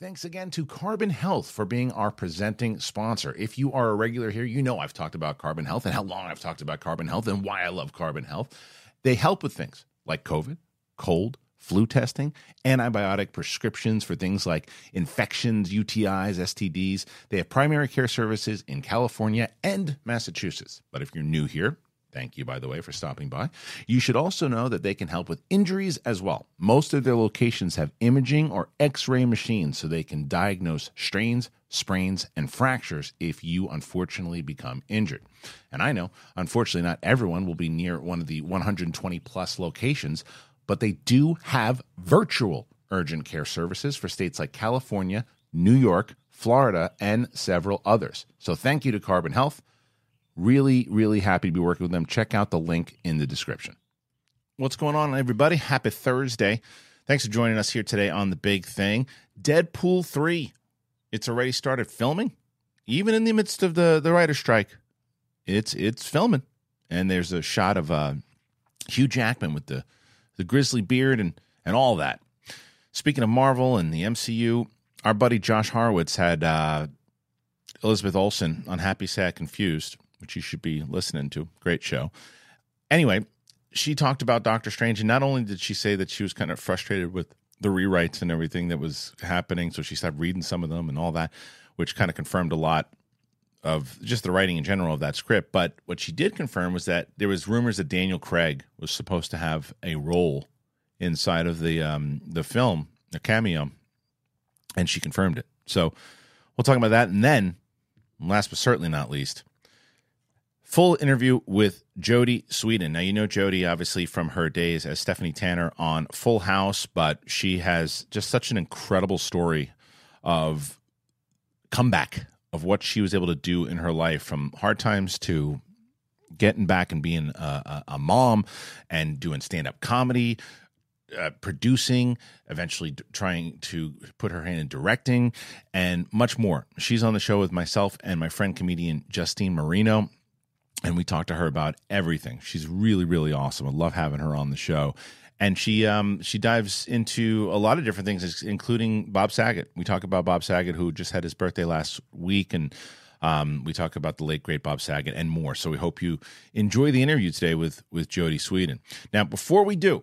Thanks again to Carbon Health for being our presenting sponsor. If you are a regular here, you know I've talked about Carbon Health and how long I've talked about Carbon Health and why I love Carbon Health. They help with things like COVID, cold, flu testing, antibiotic prescriptions for things like infections, UTIs, STDs. They have primary care services in California and Massachusetts. But if you're new here, Thank you, by the way, for stopping by. You should also know that they can help with injuries as well. Most of their locations have imaging or x ray machines so they can diagnose strains, sprains, and fractures if you unfortunately become injured. And I know, unfortunately, not everyone will be near one of the 120 plus locations, but they do have virtual urgent care services for states like California, New York, Florida, and several others. So thank you to Carbon Health. Really, really happy to be working with them. Check out the link in the description. What's going on, everybody? Happy Thursday. Thanks for joining us here today on The Big Thing. Deadpool 3. It's already started filming, even in the midst of the, the writer's strike. It's it's filming. And there's a shot of uh, Hugh Jackman with the, the grizzly beard and, and all that. Speaking of Marvel and the MCU, our buddy Josh Horowitz had uh, Elizabeth Olsen on Happy, Sad, Confused which you should be listening to. Great show. Anyway, she talked about Doctor Strange, and not only did she say that she was kind of frustrated with the rewrites and everything that was happening, so she started reading some of them and all that, which kind of confirmed a lot of just the writing in general of that script. But what she did confirm was that there was rumors that Daniel Craig was supposed to have a role inside of the um, the film, a cameo, and she confirmed it. So we'll talk about that, and then last but certainly not least, Full interview with Jodie Sweetin. Now, you know Jodie obviously from her days as Stephanie Tanner on Full House, but she has just such an incredible story of comeback of what she was able to do in her life from hard times to getting back and being a, a mom and doing stand up comedy, uh, producing, eventually d- trying to put her hand in directing, and much more. She's on the show with myself and my friend comedian Justine Marino and we talked to her about everything. She's really, really awesome. I love having her on the show. And she um, she dives into a lot of different things, including Bob Saget. We talk about Bob Saget, who just had his birthday last week, and um, we talk about the late great Bob Saget and more. So we hope you enjoy the interview today with with Jody Sweetin. Now, before we do,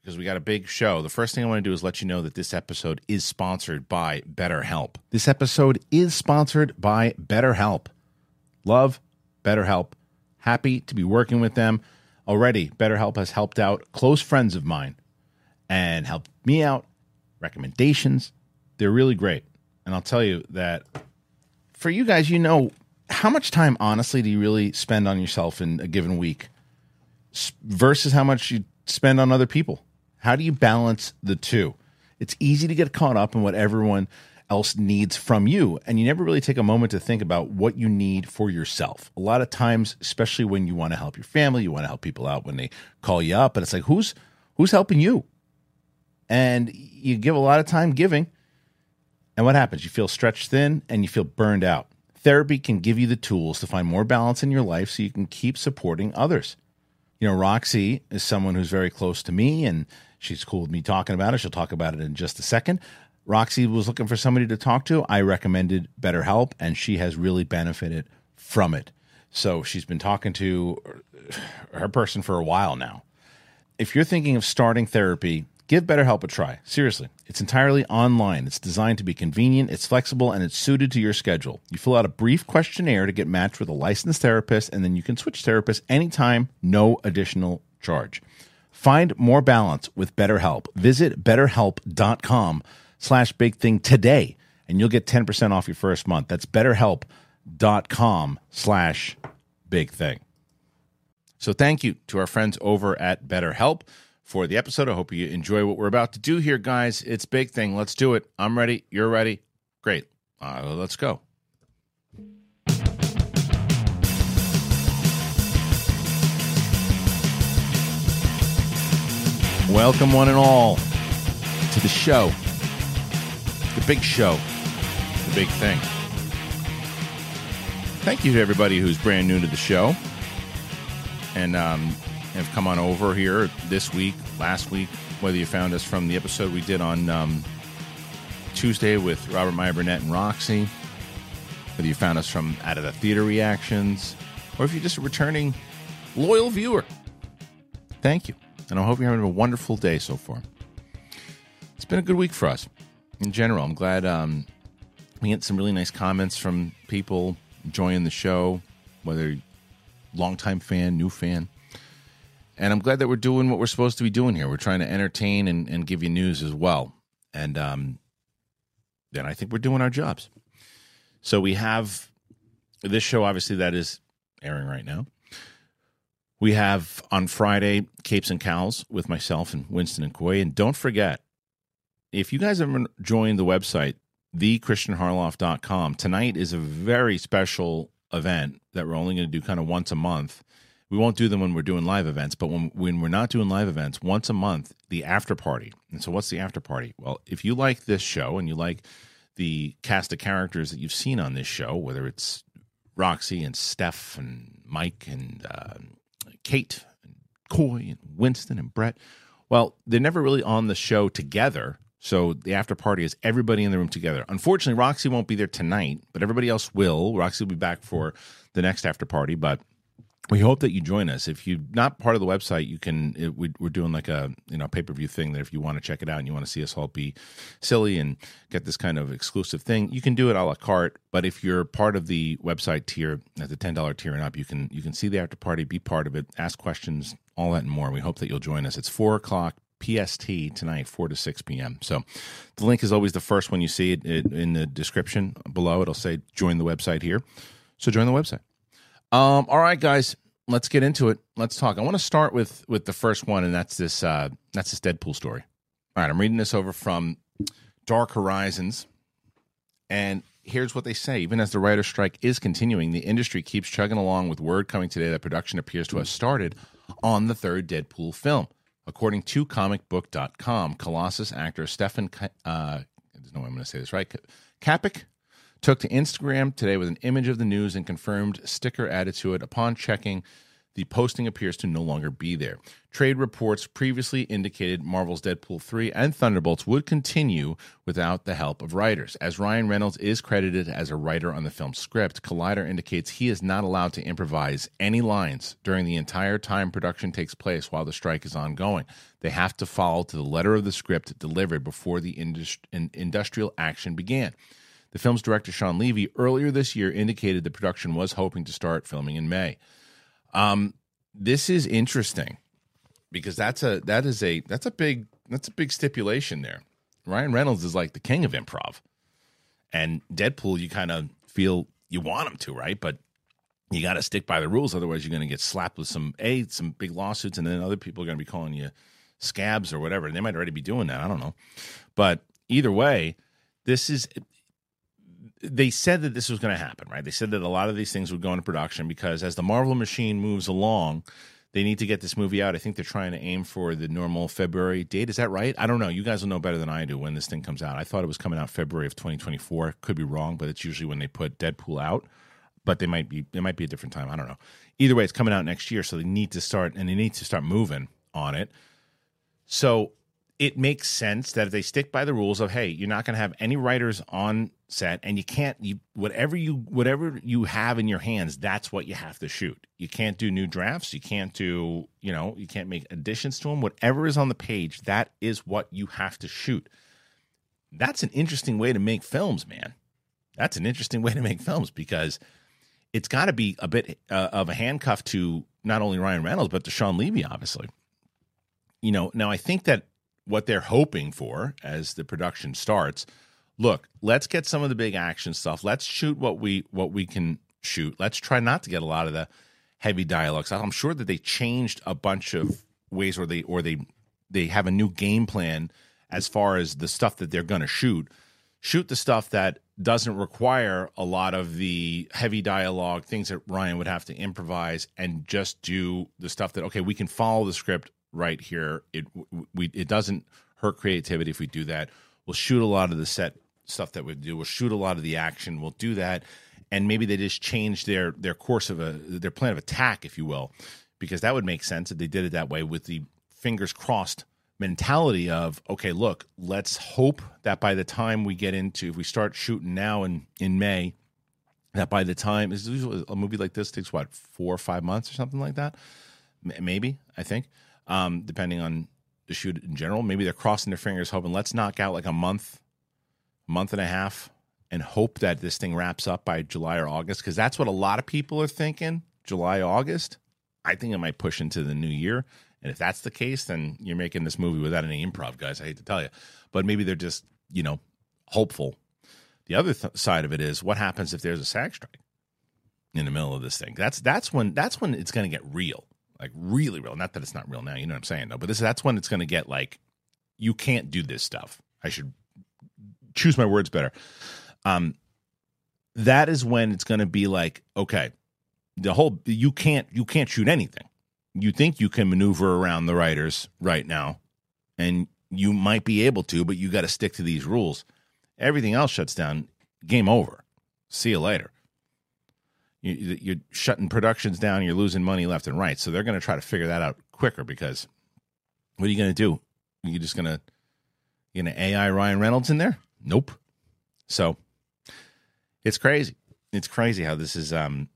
because we got a big show, the first thing I want to do is let you know that this episode is sponsored by BetterHelp. This episode is sponsored by BetterHelp. Love BetterHelp happy to be working with them. Already, BetterHelp has helped out close friends of mine and helped me out. Recommendations, they're really great. And I'll tell you that for you guys, you know, how much time, honestly, do you really spend on yourself in a given week versus how much you spend on other people? How do you balance the two? It's easy to get caught up in what everyone else needs from you. And you never really take a moment to think about what you need for yourself. A lot of times, especially when you want to help your family, you want to help people out when they call you up, and it's like, who's who's helping you? And you give a lot of time giving. And what happens? You feel stretched thin and you feel burned out. Therapy can give you the tools to find more balance in your life so you can keep supporting others. You know, Roxy is someone who's very close to me and she's cool with me talking about it. She'll talk about it in just a second. Roxy was looking for somebody to talk to. I recommended BetterHelp, and she has really benefited from it. So she's been talking to her person for a while now. If you're thinking of starting therapy, give BetterHelp a try. Seriously, it's entirely online. It's designed to be convenient, it's flexible, and it's suited to your schedule. You fill out a brief questionnaire to get matched with a licensed therapist, and then you can switch therapists anytime, no additional charge. Find more balance with BetterHelp. Visit betterhelp.com slash big thing today, and you'll get 10% off your first month. That's betterhelp.com slash big thing. So thank you to our friends over at BetterHelp for the episode. I hope you enjoy what we're about to do here, guys. It's big thing. Let's do it. I'm ready. You're ready. Great. Uh, let's go. Welcome, one and all, to the show. The big show. The big thing. Thank you to everybody who's brand new to the show and um, have come on over here this week, last week, whether you found us from the episode we did on um, Tuesday with Robert Meyer Burnett and Roxy, whether you found us from out of the theater reactions, or if you're just a returning loyal viewer. Thank you. And I hope you're having a wonderful day so far. It's been a good week for us in general. I'm glad um, we get some really nice comments from people enjoying the show, whether longtime fan, new fan. And I'm glad that we're doing what we're supposed to be doing here. We're trying to entertain and, and give you news as well. And um, then I think we're doing our jobs. So we have this show, obviously, that is airing right now. We have on Friday Capes and Cows with myself and Winston and Coy. And don't forget, if you guys ever joined the website, thekristianharloff.com, tonight is a very special event that we're only going to do kind of once a month. We won't do them when we're doing live events, but when, when we're not doing live events, once a month, the after party. And so, what's the after party? Well, if you like this show and you like the cast of characters that you've seen on this show, whether it's Roxy and Steph and Mike and uh, Kate and Coy and Winston and Brett. Well, they're never really on the show together. So the after party is everybody in the room together. Unfortunately, Roxy won't be there tonight, but everybody else will. Roxy will be back for the next after party, but we hope that you join us. If you're not part of the website, you can. It, we, are doing like a you know pay per view thing that if you want to check it out and you want to see us all be silly and get this kind of exclusive thing, you can do it a la carte. But if you're part of the website tier at the ten dollar tier and up, you can you can see the after party, be part of it, ask questions, all that and more. We hope that you'll join us. It's four o'clock PST tonight, 4 to 6 p.m. So the link is always the first one you see it, it, in the description below. It'll say join the website here. So join the website. Um, all right, guys, let's get into it. Let's talk. I want to start with with the first one, and that's this uh, that's this Deadpool story. All right, I'm reading this over from Dark Horizons, and here's what they say. Even as the writer's strike is continuing, the industry keeps chugging along with word coming today that production appears to have started on the third Deadpool film. According to comicbook.com, Colossus actor Stefan, uh, there's no way I'm going to say this right, Kapik took to Instagram today with an image of the news and confirmed sticker added to it. Upon checking, the posting appears to no longer be there. Trade reports previously indicated Marvel's Deadpool 3 and Thunderbolts would continue without the help of writers. As Ryan Reynolds is credited as a writer on the film's script, Collider indicates he is not allowed to improvise any lines during the entire time production takes place while the strike is ongoing. They have to follow to the letter of the script delivered before the industri- industrial action began. The film's director, Shawn Levy, earlier this year indicated the production was hoping to start filming in May. Um, this is interesting because that's a that is a that's a big that's a big stipulation there. Ryan Reynolds is like the king of improv, and Deadpool, you kind of feel you want him to, right? But you got to stick by the rules, otherwise you're going to get slapped with some a some big lawsuits, and then other people are going to be calling you scabs or whatever. They might already be doing that. I don't know, but either way, this is they said that this was going to happen, right? They said that a lot of these things would go into production because as the Marvel machine moves along, they need to get this movie out. I think they're trying to aim for the normal February date. Is that right? I don't know. You guys will know better than I do when this thing comes out. I thought it was coming out February of 2024. Could be wrong, but it's usually when they put Deadpool out. But they might be it might be a different time. I don't know. Either way, it's coming out next year, so they need to start and they need to start moving on it. So it makes sense that if they stick by the rules of hey you're not going to have any writers on set and you can't you whatever you whatever you have in your hands that's what you have to shoot. You can't do new drafts. You can't do you know you can't make additions to them whatever is on the page that is what you have to shoot. That's an interesting way to make films man. That's an interesting way to make films because it's got to be a bit uh, of a handcuff to not only Ryan Reynolds but to Shawn Levy obviously. You know now I think that what they're hoping for as the production starts. Look, let's get some of the big action stuff. Let's shoot what we what we can shoot. Let's try not to get a lot of the heavy dialogues. I'm sure that they changed a bunch of ways or they or they they have a new game plan as far as the stuff that they're going to shoot. Shoot the stuff that doesn't require a lot of the heavy dialogue, things that Ryan would have to improvise, and just do the stuff that okay, we can follow the script right here. It we it doesn't hurt creativity if we do that. We'll shoot a lot of the set stuff that we do. We'll shoot a lot of the action. We'll do that, and maybe they just change their their course of a their plan of attack, if you will, because that would make sense if they did it that way with the fingers crossed mentality of okay look let's hope that by the time we get into if we start shooting now in in may that by the time is a movie like this takes what four or five months or something like that maybe i think um, depending on the shoot in general maybe they're crossing their fingers hoping let's knock out like a month month and a half and hope that this thing wraps up by july or august because that's what a lot of people are thinking july august i think it might push into the new year and if that's the case, then you're making this movie without any improv, guys. I hate to tell you, but maybe they're just you know hopeful. The other th- side of it is what happens if there's a SAG strike in the middle of this thing. That's that's when that's when it's going to get real, like really real. Not that it's not real now, you know what I'm saying, though. But this that's when it's going to get like you can't do this stuff. I should choose my words better. Um, that is when it's going to be like okay, the whole you can't you can't shoot anything you think you can maneuver around the writers right now, and you might be able to, but you got to stick to these rules. Everything else shuts down. Game over. See you later. You, are shutting productions down. You're losing money left and right. So they're going to try to figure that out quicker because what are you going to do? You're just going to you going to AI Ryan Reynolds in there? Nope. So it's crazy. It's crazy how this is um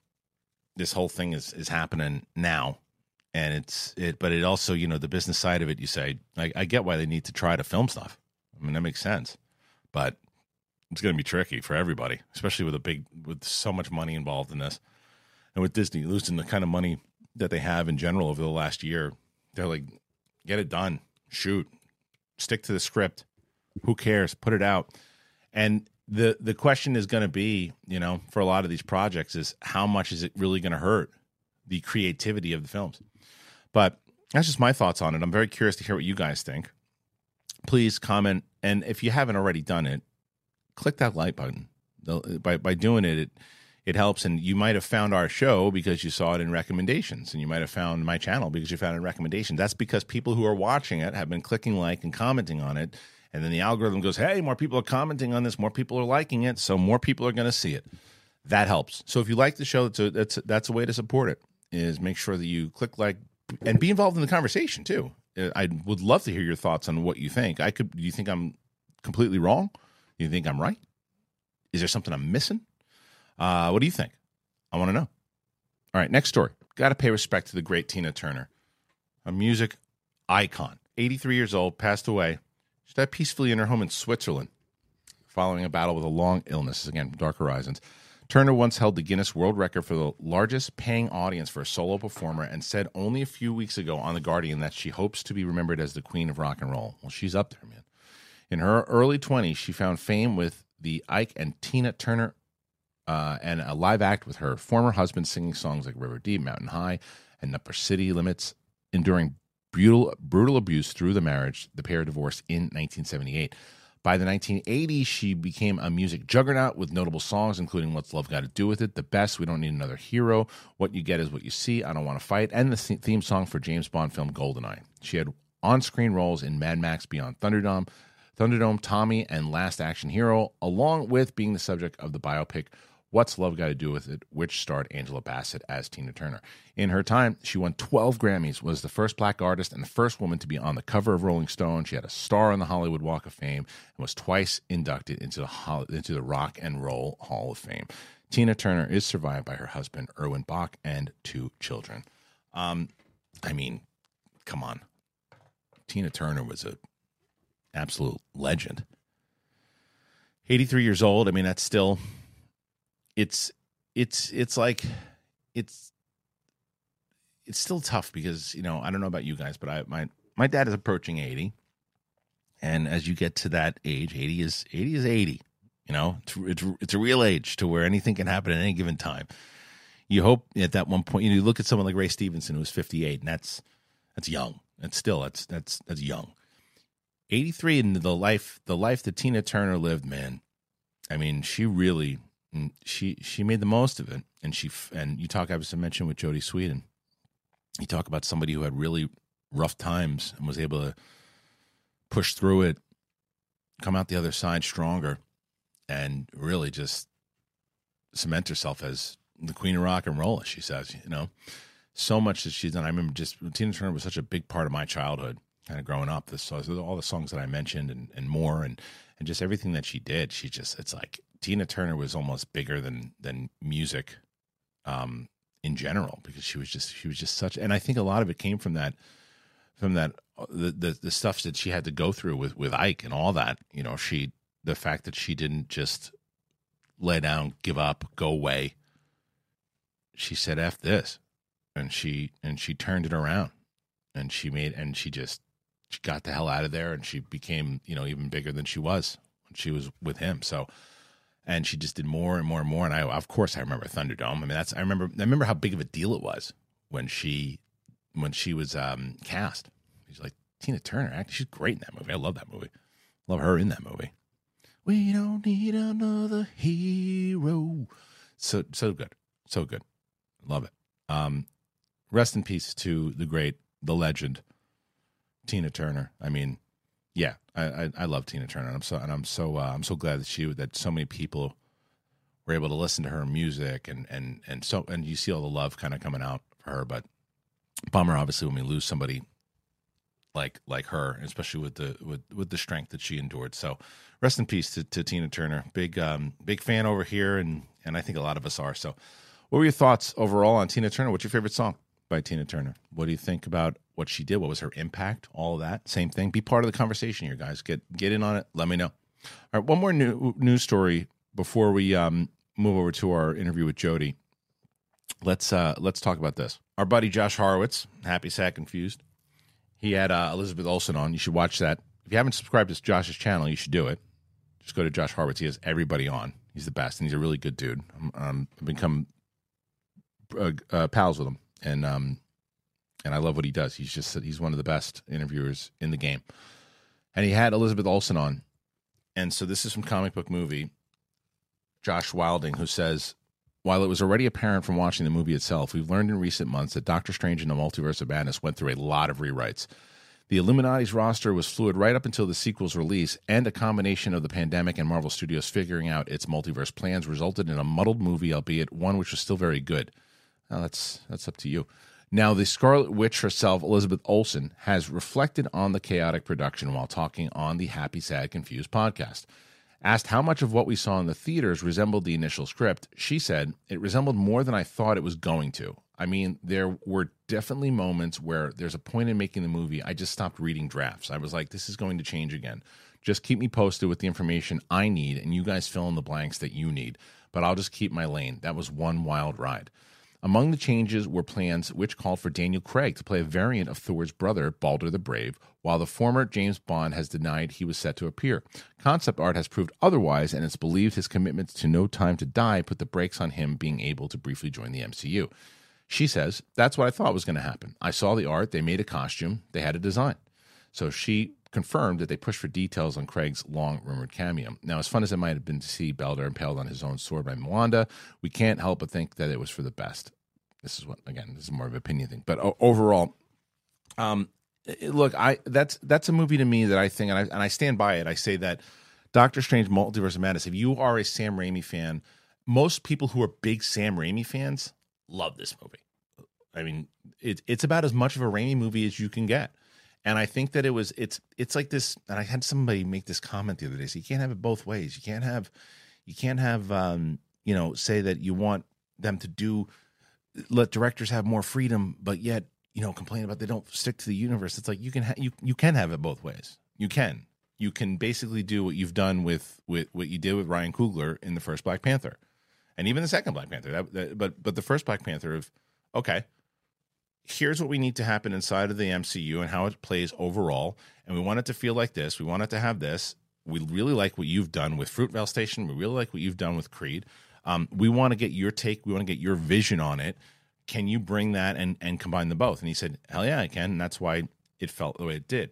this whole thing is is happening now. And it's it but it also you know the business side of it you say I, I get why they need to try to film stuff. I mean that makes sense. But it's going to be tricky for everybody especially with a big with so much money involved in this. And with disney losing the kind of money that they have in general over the last year they're like get it done. Shoot. Stick to the script who cares put it out and the the question is going to be you know for a lot of these projects is how much is it really going to hurt the creativity of the films but that's just my thoughts on it. I'm very curious to hear what you guys think. Please comment, and if you haven't already done it, click that like button. By by doing it, it it helps. And you might have found our show because you saw it in recommendations, and you might have found my channel because you found it in recommendations. That's because people who are watching it have been clicking like and commenting on it, and then the algorithm goes, "Hey, more people are commenting on this, more people are liking it, so more people are going to see it." That helps. So if you like the show, that's a, that's a, that's a way to support it. Is make sure that you click like, and be involved in the conversation too. Uh, I would love to hear your thoughts on what you think. I could. Do you think I'm completely wrong? You think I'm right? Is there something I'm missing? Uh, what do you think? I want to know. All right, next story. Got to pay respect to the great Tina Turner, a music icon. 83 years old, passed away. She died peacefully in her home in Switzerland following a battle with a long illness. Again, Dark Horizons. Turner once held the Guinness World Record for the largest paying audience for a solo performer and said only a few weeks ago on The Guardian that she hopes to be remembered as the queen of rock and roll. Well, she's up there, man. In her early 20s, she found fame with the Ike and Tina Turner uh, and a live act with her former husband singing songs like River Deep, Mountain High, and Upper City Limits, enduring brutal, brutal abuse through the marriage. The pair divorced in 1978. By the 1980s, she became a music juggernaut with notable songs, including What's Love Got to Do with It, The Best, We Don't Need Another Hero, What You Get Is What You See, I Don't Want to Fight, and the theme song for James Bond film Goldeneye. She had on screen roles in Mad Max Beyond Thunderdome, Thunderdome, Tommy, and Last Action Hero, along with being the subject of the biopic What's Love Got to Do with It, which starred Angela Bassett as Tina Turner. In her time, she won 12 Grammys, was the first black artist and the first woman to be on the cover of Rolling Stone. She had a star on the Hollywood Walk of Fame and was twice inducted into the, into the Rock and Roll Hall of Fame. Tina Turner is survived by her husband, Erwin Bach, and two children. Um, I mean, come on. Tina Turner was a absolute legend. 83 years old. I mean, that's still it's it's it's like it's it's still tough because you know I don't know about you guys, but I my my dad is approaching eighty, and as you get to that age, eighty is eighty is eighty. You know, it's it's, it's a real age to where anything can happen at any given time. You hope at that one point, you, know, you look at someone like Ray Stevenson who's fifty eight, and that's that's young. That's still that's that's that's young. 83 and the life the life that Tina Turner lived, man. I mean, she really mm, she she made the most of it and she and you talk I was mentioned with Jodie Sweetin. You talk about somebody who had really rough times and was able to push through it, come out the other side stronger and really just cement herself as the queen of rock and roll, as she says, you know. So much that she's done. I remember just Tina Turner was such a big part of my childhood, kind of growing up. This all the songs that I mentioned and, and more, and and just everything that she did. She just it's like Tina Turner was almost bigger than than music, um, in general because she was just she was just such. And I think a lot of it came from that, from that the the, the stuff that she had to go through with with Ike and all that. You know, she the fact that she didn't just lay down, give up, go away. She said F this. And she and she turned it around. And she made and she just she got the hell out of there and she became, you know, even bigger than she was when she was with him. So and she just did more and more and more. And I of course I remember Thunderdome. I mean that's I remember I remember how big of a deal it was when she when she was um cast. She's like Tina Turner, actually she's great in that movie. I love that movie. Love her in that movie. We don't need another hero. So so good, so good, love it. Um, rest in peace to the great, the legend, Tina Turner. I mean, yeah, I I, I love Tina Turner. And I'm so and I'm so uh, I'm so glad that she that so many people were able to listen to her music and and and so and you see all the love kind of coming out for her. But bummer, obviously, when we lose somebody like like her, especially with the with with the strength that she endured. So rest in peace to, to Tina Turner. Big um big fan over here and and I think a lot of us are. So what were your thoughts overall on Tina Turner? What's your favorite song by Tina Turner? What do you think about what she did? What was her impact? All of that. Same thing. Be part of the conversation here, guys. Get get in on it. Let me know. All right, one more new news story before we um move over to our interview with Jody. Let's uh let's talk about this. Our buddy Josh Horowitz, happy sad confused he had uh, Elizabeth Olsen on. You should watch that. If you haven't subscribed to Josh's channel, you should do it. Just go to Josh Horowitz. He has everybody on. He's the best, and he's a really good dude. Um, I've become uh, uh, pals with him, and um, and I love what he does. He's just he's one of the best interviewers in the game. And he had Elizabeth Olsen on, and so this is from Comic Book Movie. Josh Wilding, who says while it was already apparent from watching the movie itself, we've learned in recent months that Doctor Strange in the Multiverse of Madness went through a lot of rewrites. The Illuminati's roster was fluid right up until the sequel's release, and a combination of the pandemic and Marvel Studios figuring out its multiverse plans resulted in a muddled movie, albeit one which was still very good. That's that's up to you. Now, the Scarlet Witch herself, Elizabeth Olsen, has reflected on the chaotic production while talking on the Happy, Sad, Confused podcast. Asked how much of what we saw in the theaters resembled the initial script, she said, It resembled more than I thought it was going to. I mean, there were definitely moments where there's a point in making the movie, I just stopped reading drafts. I was like, this is going to change again. Just keep me posted with the information I need, and you guys fill in the blanks that you need. But I'll just keep my lane. That was one wild ride. Among the changes were plans which called for Daniel Craig to play a variant of Thor's brother, Balder the Brave, while the former James Bond has denied he was set to appear. Concept art has proved otherwise, and it's believed his commitment to No Time to Die put the brakes on him being able to briefly join the MCU. She says, That's what I thought was going to happen. I saw the art, they made a costume, they had a design. So she confirmed that they pushed for details on Craig's long rumored cameo. Now, as fun as it might have been to see Balder impaled on his own sword by Wanda, we can't help but think that it was for the best. This is what again, this is more of an opinion thing, but overall, um, look, I that's that's a movie to me that I think, and I and I stand by it. I say that Doctor Strange: Multiverse of Madness. If you are a Sam Raimi fan, most people who are big Sam Raimi fans love this movie. I mean, it, it's about as much of a Raimi movie as you can get and I think that it was it's it's like this. And I had somebody make this comment the other day. So you can't have it both ways. You can't have you can't have um, you know say that you want them to do let directors have more freedom, but yet you know complain about they don't stick to the universe. It's like you can ha- you you can have it both ways. You can you can basically do what you've done with with what you did with Ryan Coogler in the first Black Panther, and even the second Black Panther. That, that, but but the first Black Panther of okay, here's what we need to happen inside of the MCU and how it plays overall. And we want it to feel like this. We want it to have this. We really like what you've done with Fruitvale Station. We really like what you've done with Creed. Um, we want to get your take. We want to get your vision on it. Can you bring that and and combine them both? And he said, "Hell yeah, I can." And that's why it felt the way it did.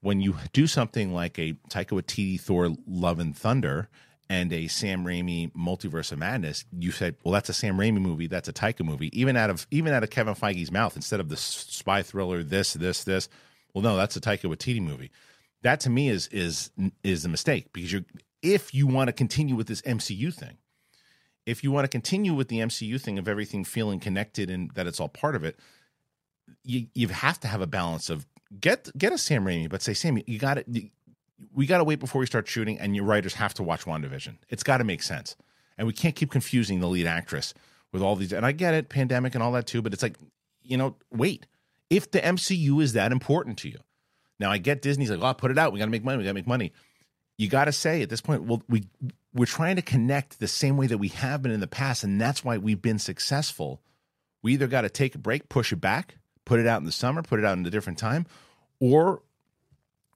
When you do something like a Taika Waititi Thor Love and Thunder and a Sam Raimi Multiverse of Madness, you said, well, that's a Sam Raimi movie, that's a Taika movie, even out of even out of Kevin Feige's mouth, instead of the spy thriller, this, this, this. Well, no, that's a Taika Waititi movie. That to me is is is a mistake because you're if you want to continue with this MCU thing, if you want to continue with the MCU thing of everything feeling connected and that it's all part of it, you you have to have a balance of get get a Sam Raimi, but say Sam, you got it. We got to wait before we start shooting, and your writers have to watch WandaVision. It's got to make sense, and we can't keep confusing the lead actress with all these. And I get it, pandemic and all that too, but it's like you know, wait. If the MCU is that important to you, now I get Disney's like, oh, put it out. We got to make money. We got to make money. You got to say at this point, well, we we're trying to connect the same way that we have been in the past, and that's why we've been successful. We either got to take a break, push it back, put it out in the summer, put it out in a different time, or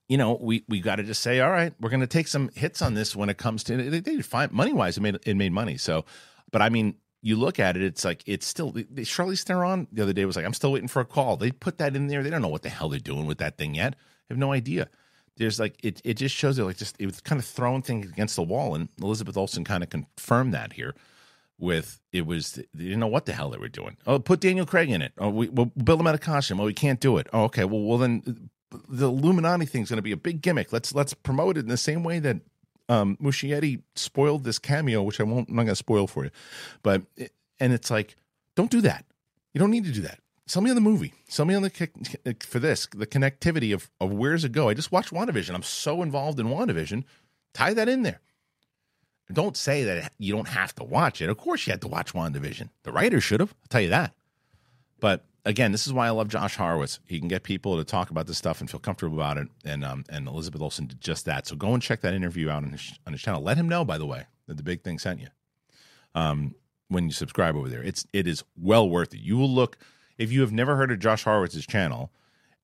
you know, we we got to just say, all right, we're going to take some hits on this when it comes to they, they fine money wise. It made it made money. So, but I mean, you look at it, it's like it's still. Charlize Theron the other day was like, I'm still waiting for a call. They put that in there. They don't know what the hell they're doing with that thing yet. Have no idea. There's like it. It just shows it like just it was kind of throwing things against the wall, and Elizabeth Olsen kind of confirmed that here with it was they didn't know what the hell they were doing. Oh, put Daniel Craig in it. Oh, we, will build him out of costume. Oh, we can't do it. Oh, okay. Well, well then the Illuminati thing is going to be a big gimmick. Let's let's promote it in the same way that um, Muschietti spoiled this cameo, which I won't. I'm not going to spoil for you, but and it's like, don't do that. You don't need to do that. Sell me on the movie. Sell me on the for this the connectivity of of where's it go. I just watched WandaVision. I'm so involved in WandaVision. Tie that in there. Don't say that you don't have to watch it. Of course, you had to watch WandaVision. The writer should have. I'll tell you that. But again, this is why I love Josh Horowitz. He can get people to talk about this stuff and feel comfortable about it. And um, and Elizabeth Olsen did just that. So go and check that interview out on his on his channel. Let him know, by the way, that the big thing sent you. Um, when you subscribe over there, it's it is well worth it. You will look if you have never heard of Josh Horowitz's channel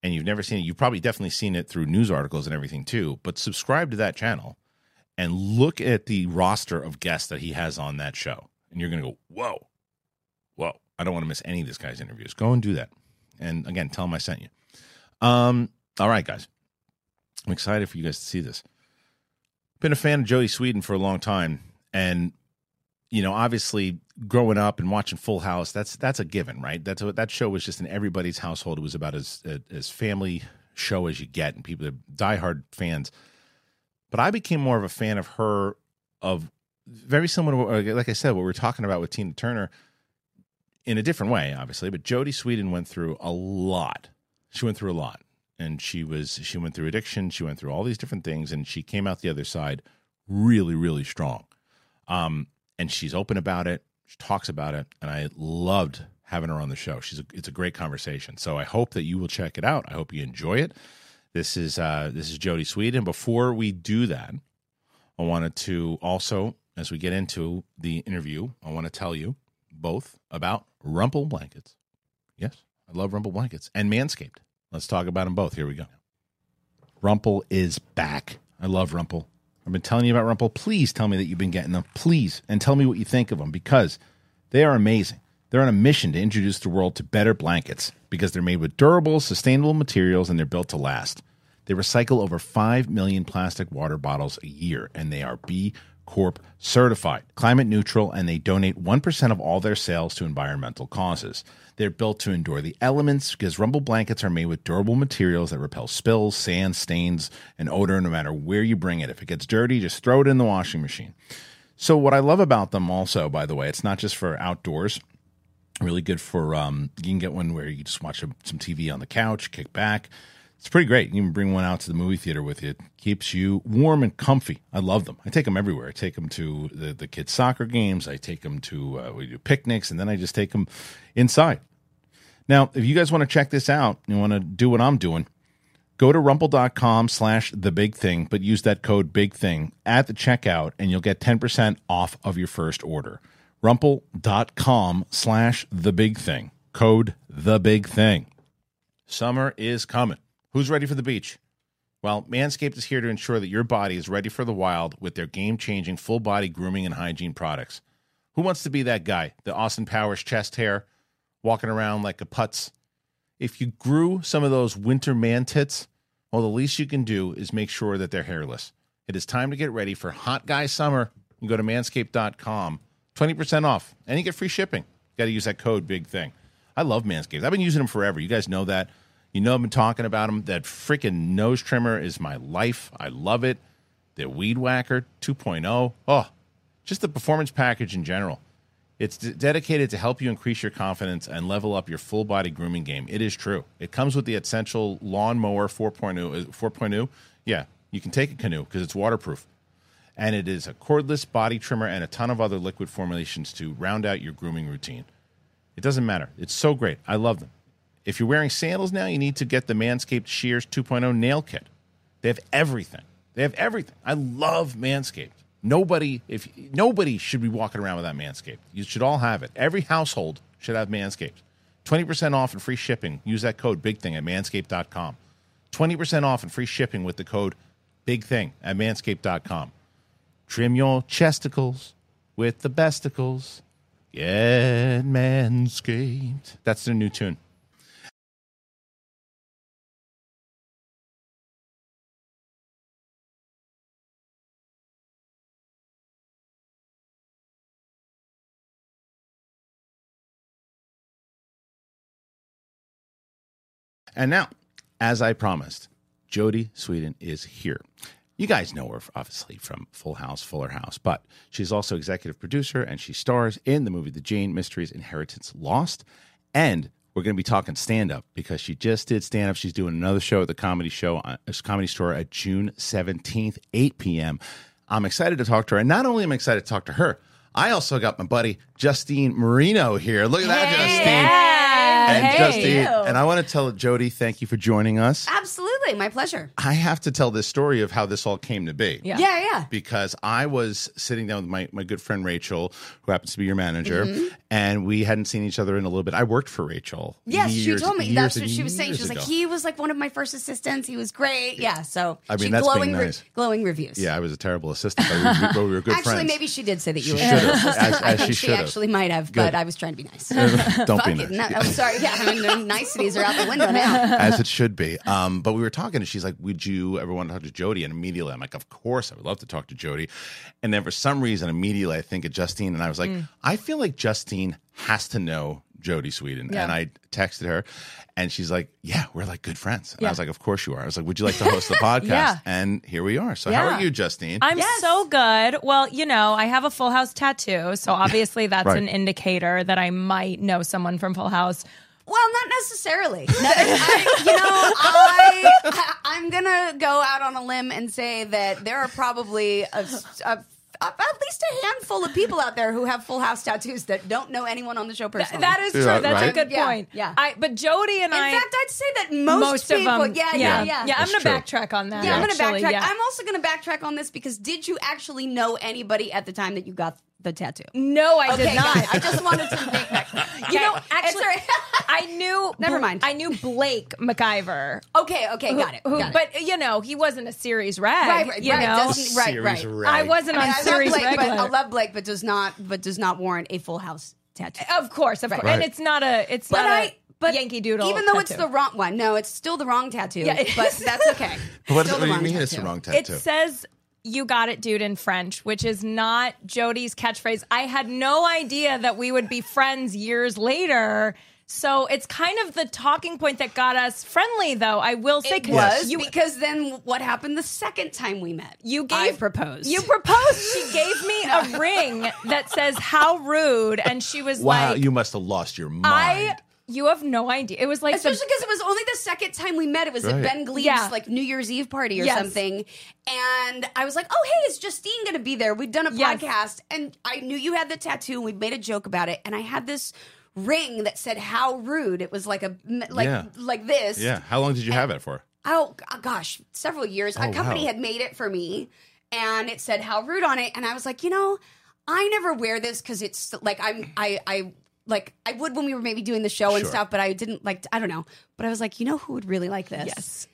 and you've never seen it. You've probably definitely seen it through news articles and everything too. But subscribe to that channel and look at the roster of guests that he has on that show. And you're going to go, whoa, whoa. I don't want to miss any of this guy's interviews. Go and do that. And again, tell him I sent you. Um, all right, guys. I'm excited for you guys to see this. Been a fan of Joey Sweetin for a long time. And, you know, obviously growing up and watching Full House, that's that's a given, right? That's a, that show was just in everybody's household. It was about as as family show as you get, and people are diehard fans. But I became more of a fan of her, of very similar, to, like I said, what we are talking about with Tina Turner, in a different way, obviously. But Jodie Sweetin went through a lot. She went through a lot, and she was she went through addiction. She went through all these different things, and she came out the other side really, really strong. Um, and she's open about it. She talks about it, and I loved having her on the show. She's a, it's a great conversation. So I hope that you will check it out. I hope you enjoy it. This is uh, this is Jodie Sweetin. Before we do that, I wanted to also, as we get into the interview, I want to tell you both about Rumpl blankets. Yes, I love Rumpl blankets and Manscaped. Let's talk about them both. Here we go. Rumpl is back. I love Rumpl. I've been telling you about Rumpl. Please tell me that you've been getting them. Please. And tell me what you think of them because they are amazing. They're on a mission to introduce the world to better blankets because they're made with durable, sustainable materials and they're built to last. They recycle over 5 million plastic water bottles a year and they are B Corp certified, climate neutral, and they donate 1% of all their sales to environmental causes. They're built to endure the elements because Rumpl blankets are made with durable materials that repel spills, sand, stains, and odor no matter where you bring it. If it gets dirty, just throw it in the washing machine. So, what I love about them also, by the way, it's not just for outdoors really good for um, you can get one where you just watch some TV on the couch, kick back. It's pretty great. You can bring one out to the movie theater with you. It keeps you warm and comfy. I love them. I take them everywhere. I take them to the, the kids' soccer games. I take them to uh, we do picnics, and then I just take them inside. Now, if you guys want to check this out, you want to do what I'm doing, go to rumpl.com slash the big thing, but use that code big thing at the checkout, and you'll get 10% off of your first order rumpl.com slash the big thing. Code the big thing. Summer is coming. Who's ready for the beach? Well, Manscaped is here to ensure that your body is ready for the wild with their game changing full body grooming and hygiene products. Who wants to be that guy? The Austin Powers chest hair, walking around like a putz? if you grew some of those winter man tits, well, the least you can do is make sure that they're hairless. It is time to get ready for hot guy summer. You go to manscaped.com, 20% off, and you get free shipping. Got to use that code big thing. I love Manscaped. I've been using them forever. You guys know that. You know I've been talking about them. That freaking nose trimmer is my life. I love it. The Weed Whacker 2.0. Oh, just the performance package in general. It's d- dedicated to help you increase your confidence and level up your full body grooming game. It is true. It comes with the essential lawnmower 4.0. uh, 4.0. Yeah, you can take a canoe because it's waterproof. And it is a cordless body trimmer and a ton of other liquid formulations to round out your grooming routine. It doesn't matter. It's so great. I love them. If you're wearing sandals now, you need to get the Manscaped Shears 2.0 nail kit. They have everything. They have everything. I love Manscaped. Nobody, if nobody should be walking around without Manscaped. You should all have it. Every household should have Manscaped. 20% off and free shipping. Use that code big thing at manscaped.com. 20% off and free shipping with the code big thing at manscaped.com. Trim your chesticles with the besticles. Get Manscaped. That's their new tune. And now, as I promised, Jodie Sweetin is here. You guys know her obviously from Full House, Fuller House, but she's also executive producer and she stars in the movie The Jane Mysteries Inheritance Lost. And we're going to be talking stand up because she just did stand up. She's doing another show at the comedy show, uh, comedy store at June 17th, 8 p.m. I'm excited to talk to her. And not only am I excited to talk to her, I also got my buddy Justine Marino here. Look at that, Justine. And Hey. Justine, and I want to tell Jody, thank you for joining us. Absolutely, my pleasure. I have to tell this story of how this all came to be. Yeah, yeah. Because I was sitting down with my, my good friend Rachel, who happens to be your manager, and we hadn't seen each other in a little bit. I worked for Rachel. Yes, years, she told me. That's what she was saying. She was like, he was like one of my first assistants. He was great. Yeah. So I mean, she that's being glowing, re- nice. glowing reviews. Yeah, I was a terrible assistant, but we, we, we were good friends. Actually, friends. maybe she did say that you She were. should have, as- I as think she she actually might have, Good. but I was trying to be nice. Don't Fuck be it. nice. No, I'm sorry. Yeah, I mean, the niceties are out the window now. as it should be. Um, but we were talking, and she's like, "Would you ever want to talk to Jody?" And immediately, I'm like, "Of course, I would love to talk to Jody." And then for some reason, immediately, I think of Justine, and I was like, Mm. "I feel like Justine has to know Jody Sweetin." Yeah. And I texted her, and she's like, "Yeah, we're like good friends." And I was like, "Of course you are." I was like, "Would you like to host the podcast?" Yeah. And here we are. So how are you, Justine? I'm Yes. so good. Well, you know, I have a Full House tattoo, so obviously that's Right. an indicator that I might know someone from Full House. Well, not necessarily. No, I, you know, I, I I'm gonna go out on a limb and say that there are probably a, a- at least a handful of people out there who have full house tattoos that don't know anyone on the show personally. That is true. Yeah, That's a good Yeah, point. yeah. I but Jody and In I In fact, I'd say that most, of people. them. yeah, yeah, yeah. Yeah, I'm going to backtrack on that. Yeah, I'm going to backtrack. yeah. I'm also going to backtrack on this because did you actually know anybody at the time that you got the tattoo? no, I Okay, did not. I just wanted to make that. you know, actually, it's all right. I knew. Never mind. I knew Blake McIver. okay, okay, got it. who- got it. but you know, he wasn't a series rag. right, right, you right, know, doesn't- right, right. rag. I wasn't I mean, on I series Blake, regular. but I love Blake, but does not, but does not warrant a full house tattoo. Of course, of course, and it's not a. It's But not I, a but Yankee Doodle. even though it's the wrong one, no, it's still the wrong tattoo. Yeah, but that's okay. what, what do you wrong mean it's the wrong tattoo. It says "You got it, dude" in French, which is not Jody's catchphrase. I had no idea that we would be friends years later. So it's kind of the talking point that got us friendly, though. I will say, It 'cause was you because then what happened the second time we met? you gave I proposed. You proposed. She gave me a ring that says "How rude," and she was wow, like, you must have lost your mind. "I." You have no idea. It was like Especially because it was only the second time we met. It was Right. at Ben Gleib's Yeah. like New Year's Eve party or Yes. something. And I was like, oh, hey, is Justine going to be there? We'd done a Yes. podcast and I knew you had the tattoo and we'd made a joke about it. And I had this ring that said, how rude. It was like a, like, Yeah. like this. yeah. How long did you have it for? oh uh, gosh, several years. Oh, a company wow. had made it for me, and it said "How rude" on it, and I was like, you know, I never wear this because it's like I'm I I like I would when we were maybe doing the show and Sure. stuff, but I didn't like I don't know, but I was like, you know, who would really like this? Yes.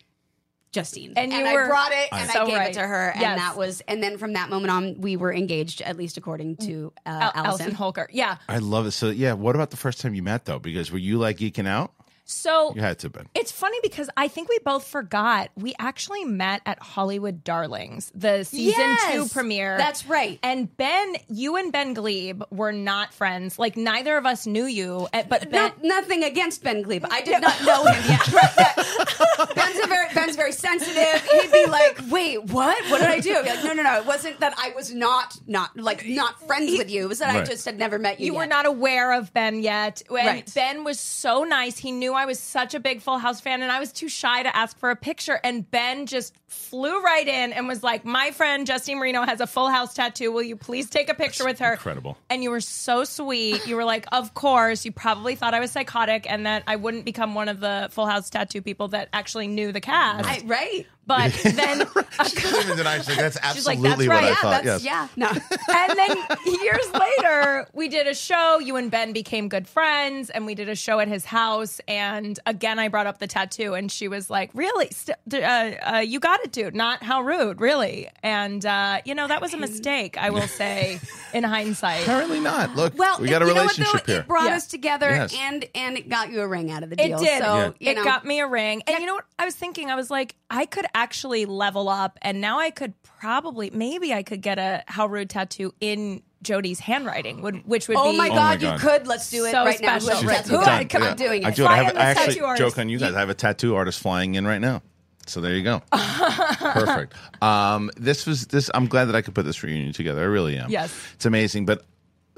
Justine. And you I were- brought it and So I gave right. it to her, and Yes. that was and then from that moment on, we were engaged, at least according to uh, Al- Allison. Allison Holker. Yeah. I love it. So yeah, what about the first time you met though? Because were you like geeking out? So You had to have been. It's funny because I think we both forgot we actually met at Hollywood Darlings, the season Yes, two premiere. that's right. And Ben, you and Ben Gleib were not friends. Like neither of us knew you, eh, but Ben. No, nothing against Ben Gleib. I did not know him yet. Right, right. Ben's, a very, Ben's very sensitive. He'd be like, "Wait, what? What did I do?" Like, no, no, no. It wasn't that I was not not like not friends with you. It was that I just had never met you. You yet. were not aware of Ben yet. And Right. Ben was so nice. He knew I was such a big Full House fan, and I was too shy to ask for a picture. And Ben just flew right in and was like, My friend Justine Marino has a Full House tattoo. Will you please take a picture with her? incredible. And you were so sweet. You were like, Of course. You probably thought I was psychotic and that I wouldn't become one of the Full House tattoo people that actually knew the cast. I, right. But then. She doesn't even deny. She's like, that's She's like, absolutely "That's what right. I Yeah, thought. That's yes. yeah. No. and then years later, we did a show. You and Ben became good friends, and we did a show at his house. And again, I brought up the tattoo, and she was like, "Really? St- uh, uh, you got it, dude. Not how rude, really." And uh, you know that was a mistake. I will say, in hindsight. Apparently not. Look, Well, we got a you know relationship what, though? here. It brought Yeah. us together, Yes. and and it got you a ring out of the deal. It deal. did. So Yeah. you it know, got me a ring. And you know what? I was thinking, I was like, I could actually level up, and now I could probably, maybe I could get a How Rude tattoo in Jody's handwriting, would, which would Oh be. my my god, God. you could. Let's do it So right now. special. Who- She's Who- done. Come Yeah. on, doing I it. do it. I, have, I actually joke on you guys. I have a tattoo artist flying in right now. So there you go. Perfect. Um, this was this. I'm glad that I could put this reunion together. I really am. Yes. it's amazing. But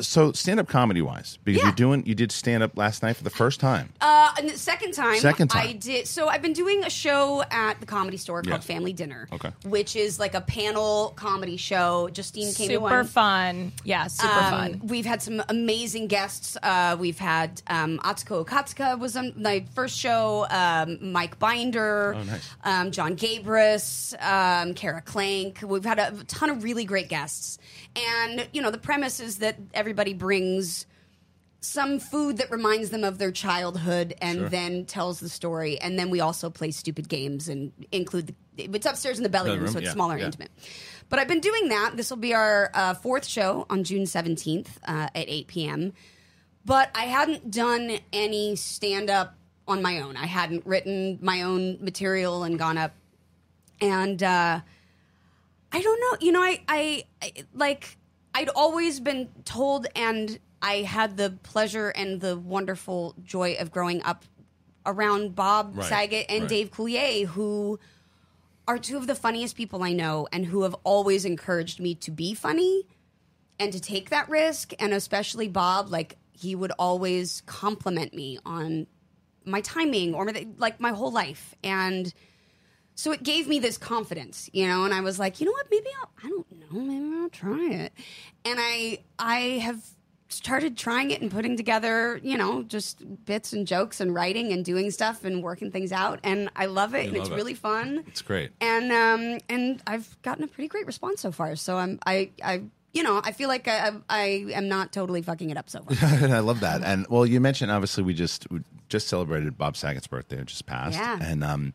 so stand up comedy wise, because Yeah. you're doing you did stand up last night for the first time. Uh, and the second time, Second time. I did. So I've been doing a show at the Comedy Store called Yes. Family Dinner. Okay. Which is like a panel comedy show. Justine came to super one. fun. Yeah, super Um, fun. We've had some amazing guests. Uh, we've had um, Atsuko Okatsuka was on my first show. Um, Mike Binder, Oh, nice. um, John Gabrus, um, Kara Klenk. We've had a ton of really great guests. And you know, the premise is that everybody brings some food that reminds them of their childhood and then tells the story. And then we also play stupid games and include the, it's upstairs in the belly room, room, so it's yeah, smaller and yeah. intimate. But I've been doing that. This will be our uh, fourth show on June 17th uh, at 8 p.m. But I hadn't done any stand up on my own. I hadn't written my own material and gone up. And uh, I don't know. You know, I, I, I like I'd always been told, and I had the pleasure and the wonderful joy of growing up around Bob Right, Saget and right. Dave Coulier, who are two of the funniest people I know, and who have always encouraged me to be funny and to take that risk. And especially Bob, like he would always compliment me on my timing or my, like my whole life and so it gave me this confidence you know and i was like you know what maybe i'll i don't know maybe i'll try it and i i have started trying it and putting together you know just bits and jokes and writing and doing stuff and working things out and i love it and love it's it. really fun It's great. and um and i've gotten a pretty great response so far so i'm i i you know i feel like i i am not totally fucking it up so far I love that. And well, you mentioned obviously we just we just celebrated Bob Saget's birthday, it just passed. Yeah. And um,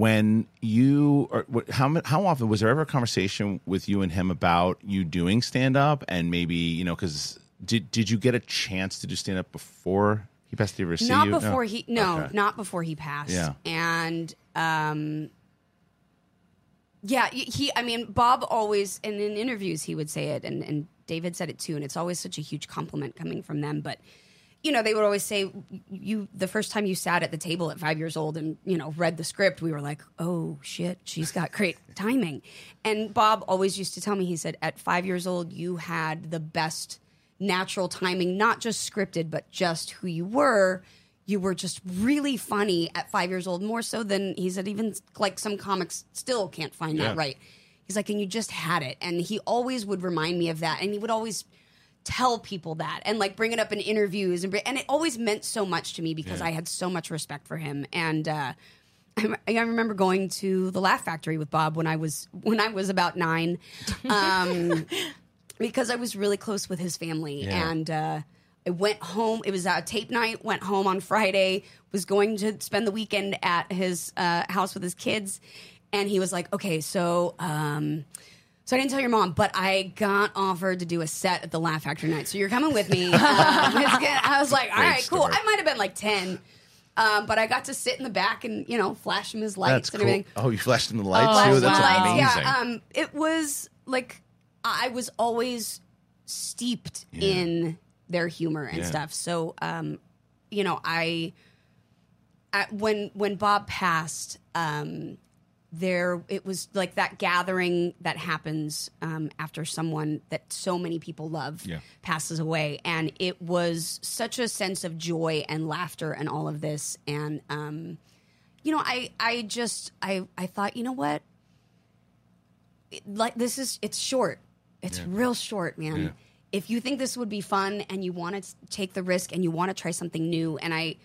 when you or how how often was there ever a conversation with you and him about you doing stand up and maybe you know because did did you get a chance to do stand up before he passed? Did he ever see not you? before he no Okay. not before he passed Yeah. and um yeah he i mean bob always and in interviews he would say it and and david said it too and it's always such a huge compliment coming from them but you know they would always say you the first time you sat at the table at five years old and you know read the script we were like oh shit she's got great timing and bob always used to tell me he said at five years old you had the best natural timing, not just scripted, but just who you were. You were just really funny at five years old, more so than he said, even like some comics still can't find Yeah. that right. He's like, and you just had it. And he always would remind me of that. And he would always tell people that and like bring it up in interviews. And, and it always meant so much to me because Yeah. I had so much respect for him. And, uh, I I remember going to the Laugh Factory with Bob when I was when I was about nine, um, because I was really close with his family, Yeah. and uh, I went home. It was a tape night. Went home on Friday. Was going to spend the weekend at his uh, house with his kids, and he was like, "Okay, so." Um, so I didn't tell your mom, but I got offered to do a set at the Laugh Factory night. So you're coming with me. Um. I was like, all Great right, cool. I might have been like 10. Um, but I got to sit in the back and you know flash him his lights That's and cool. everything. Oh, you flashed him the lights Oh, too. Flash That's the lights, amazing. Yeah, um, it was like I was always steeped in their humor and Yeah. stuff. So, um, you know, I at, when when Bob passed, um, there it was like that gathering that happens um, after someone that so many people love Yeah. passes away, and it was such a sense of joy and laughter and all of this, and um, you know, I I just I I thought, you know what, It- like this is it's short, it's real short, man. Yeah. If you think this would be fun and you want to take the risk and you want to try something new, and I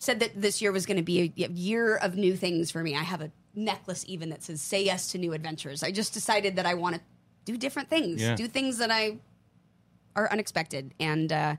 said that this year was going to be a year of new things for me. I have a necklace even that says "Say yes to new adventures." I just decided that I want to do different things, Yeah. do things that I are unexpected, and uh,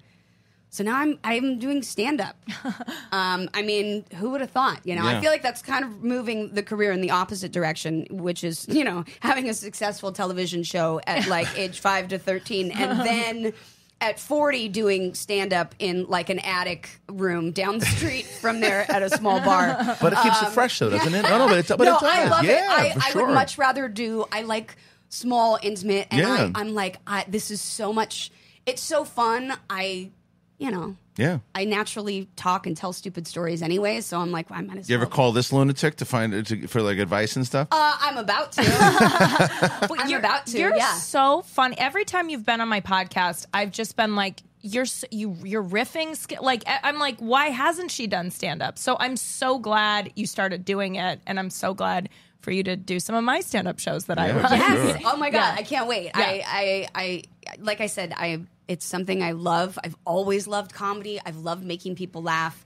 so now I'm I'm doing stand up. um, I mean, who would have thought? You know, Yeah. I feel like that's kind of moving the career in the opposite direction, which is you know having a successful television show at like age five to thirteen, and then. At 40, doing stand up in like an attic room down the street from there at a small bar. But it keeps it fresh, though, doesn't it? No, no, but, it's, but Um, no, it does. I love yeah, it. I, for I sure. would much rather do. I like small, intimate, and Yeah. I, I'm like, I, this is so much. It's so fun. I, you know, yeah. I naturally talk and tell stupid stories anyway. So I'm like, I might as well. You ever call this lunatic to find to, for like advice and stuff? Uh, I'm about to. Well, I'm you're, about to, You're yeah. so funny. Every time you've been on my podcast, I've just been like, you're you you're riffing. Like I- I'm like, why hasn't she done stand up? So I'm so glad you started doing it, and I'm so glad for you to do some of my stand up shows that I run. for Yes. sure. Oh my god, Yeah. I can't wait. I, I, I, like I said, I. It's something I love. I've always loved comedy. I've loved making people laugh.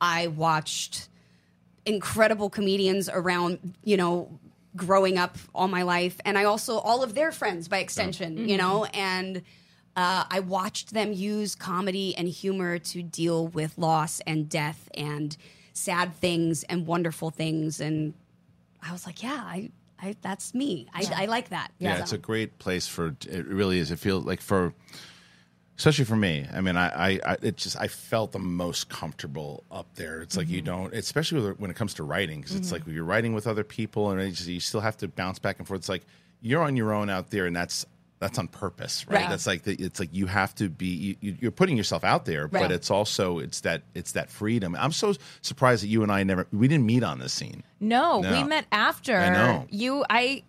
I watched incredible comedians around, you know, growing up all my life, and I also all of their friends by extension, you know, and. Uh, I watched them use comedy and humor to deal with loss and death and sad things and wonderful things, and I was like, yeah, I, I that's me. I, I like that. Yeah, So- it's a great place for it. Really is. It feels like for, especially for me. I mean, I, I, I it just I felt the most comfortable up there. It's like you mm-hmm. don't, especially when it comes to writing, because it's like when you're writing with other people, and just, you still have to bounce back and forth. It's like you're on your own out there, and that's that's on purpose, right? Right. That's like the, it's like you have to be. You, you're putting yourself out there, but it's also it's that it's that freedom. I'm so surprised that you and I never we didn't meet on this scene. No, No. we met after. I know. You, I,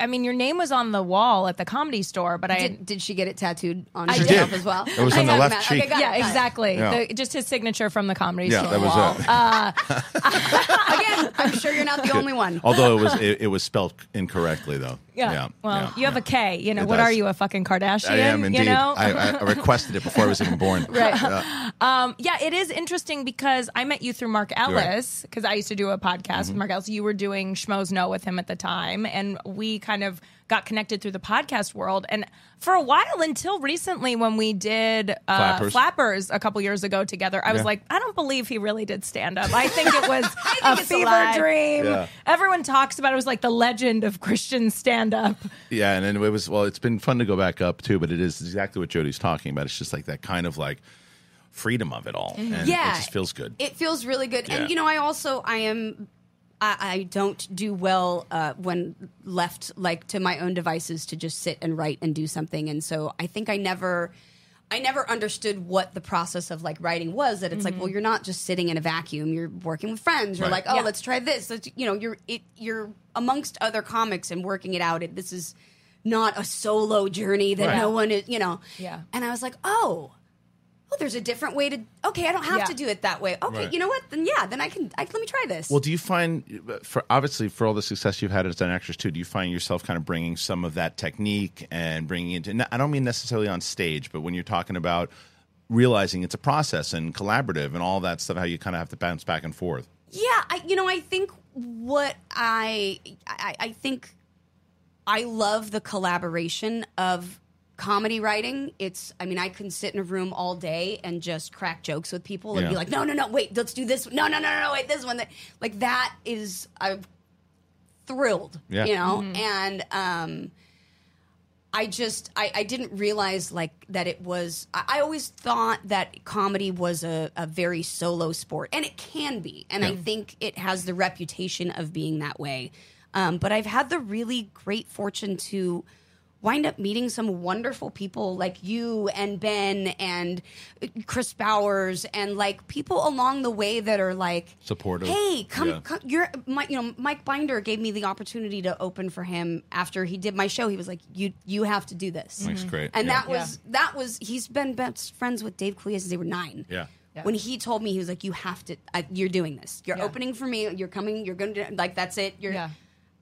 I mean, your name was on the wall at the comedy store, but I. Did, did she get it tattooed on I herself did. as well? It was I on the haven't left met- cheek. Okay, yeah, it, exactly. Yeah. The, just his signature from the comedy Yeah, store that was wall. it. Uh, Again, I'm sure you're not the only one. Although it was it, it was spelled incorrectly though. yeah. Well, yeah, you have a K. You know, It what does. are you, a fucking Kardashian? I am indeed. You know? I, I, I requested it before I was even born. Right. Yeah. Um, yeah, it is interesting because I met you through Mark Ellis because I used to do a podcast Mm-hmm. with Mark Ellis. You were doing Schmoes Know with him at the time, and we kind of got connected through the podcast world. And for a while, until recently, when we did uh, Flappers. Flappers a couple years ago together, I was Yeah. like, I don't believe he really did stand up. I think it was a a fever lie. dream. Yeah. Everyone talks about it. It was like the legend of Kristian stand up. Yeah, and then it was well. It's been fun to go back up too, but it is exactly what Jody's talking about. It's just like that kind of like freedom of it all, and Mm-hmm. Yeah, it just feels good. It feels really good, Yeah. and you know, I also I am. I, I don't do well uh, when left like to my own devices to just sit and write and do something, and so I think I never, I never understood what the process of like writing was. That it's like, well, you're not just sitting in a vacuum; you're working with friends. You're Right. like, oh, Yeah. let's try this. Let's, you know, you're it, you're amongst other comics and working it out. It, this is not a solo journey that Right. no one is, you know. Yeah. And I was like, oh, oh, there's a different way to. Okay, I don't have Yeah. to do it that way. Okay, Right. you know what? Then yeah, then I can. I, let me try this. Well, do you find, for obviously for all the success you've had as an actress too, do you find yourself kind of bringing some of that technique and bringing it? into I don't mean necessarily on stage, but when you're talking about realizing it's a process and collaborative and all that stuff, how you kind of have to bounce back and forth. yeah, I, you know, I think what I, I, I think I love the collaboration of comedy writing. It's, I mean, I can sit in a room all day and just crack jokes with people and Yeah. be like, no, no, no, wait, let's do this. No, no, no, no, no, wait, this one. That, like that is, I'm thrilled, Yeah. you know, and um, I just I, I didn't realize like that it was I, I always thought that comedy was a, a very solo sport and it can be and I think it has the reputation of being that way um, but I've had the really great fortune to wind up meeting some wonderful people like you and Ben and Chris Bowers and like people along the way that are like Supportive. Hey, come, Yeah. come you're my, you know Mike Binder gave me the opportunity to open for him after he did my show. He was like, "You you have to do this." Mike's mm-hmm. great. And Yeah. that was that was he's been best friends with Dave Coulier since they were nine. Yeah. When he told me he was like, "You have to, I, you're doing this. You're Yeah. opening for me. You're coming. You're going to like that's it. You're." Yeah.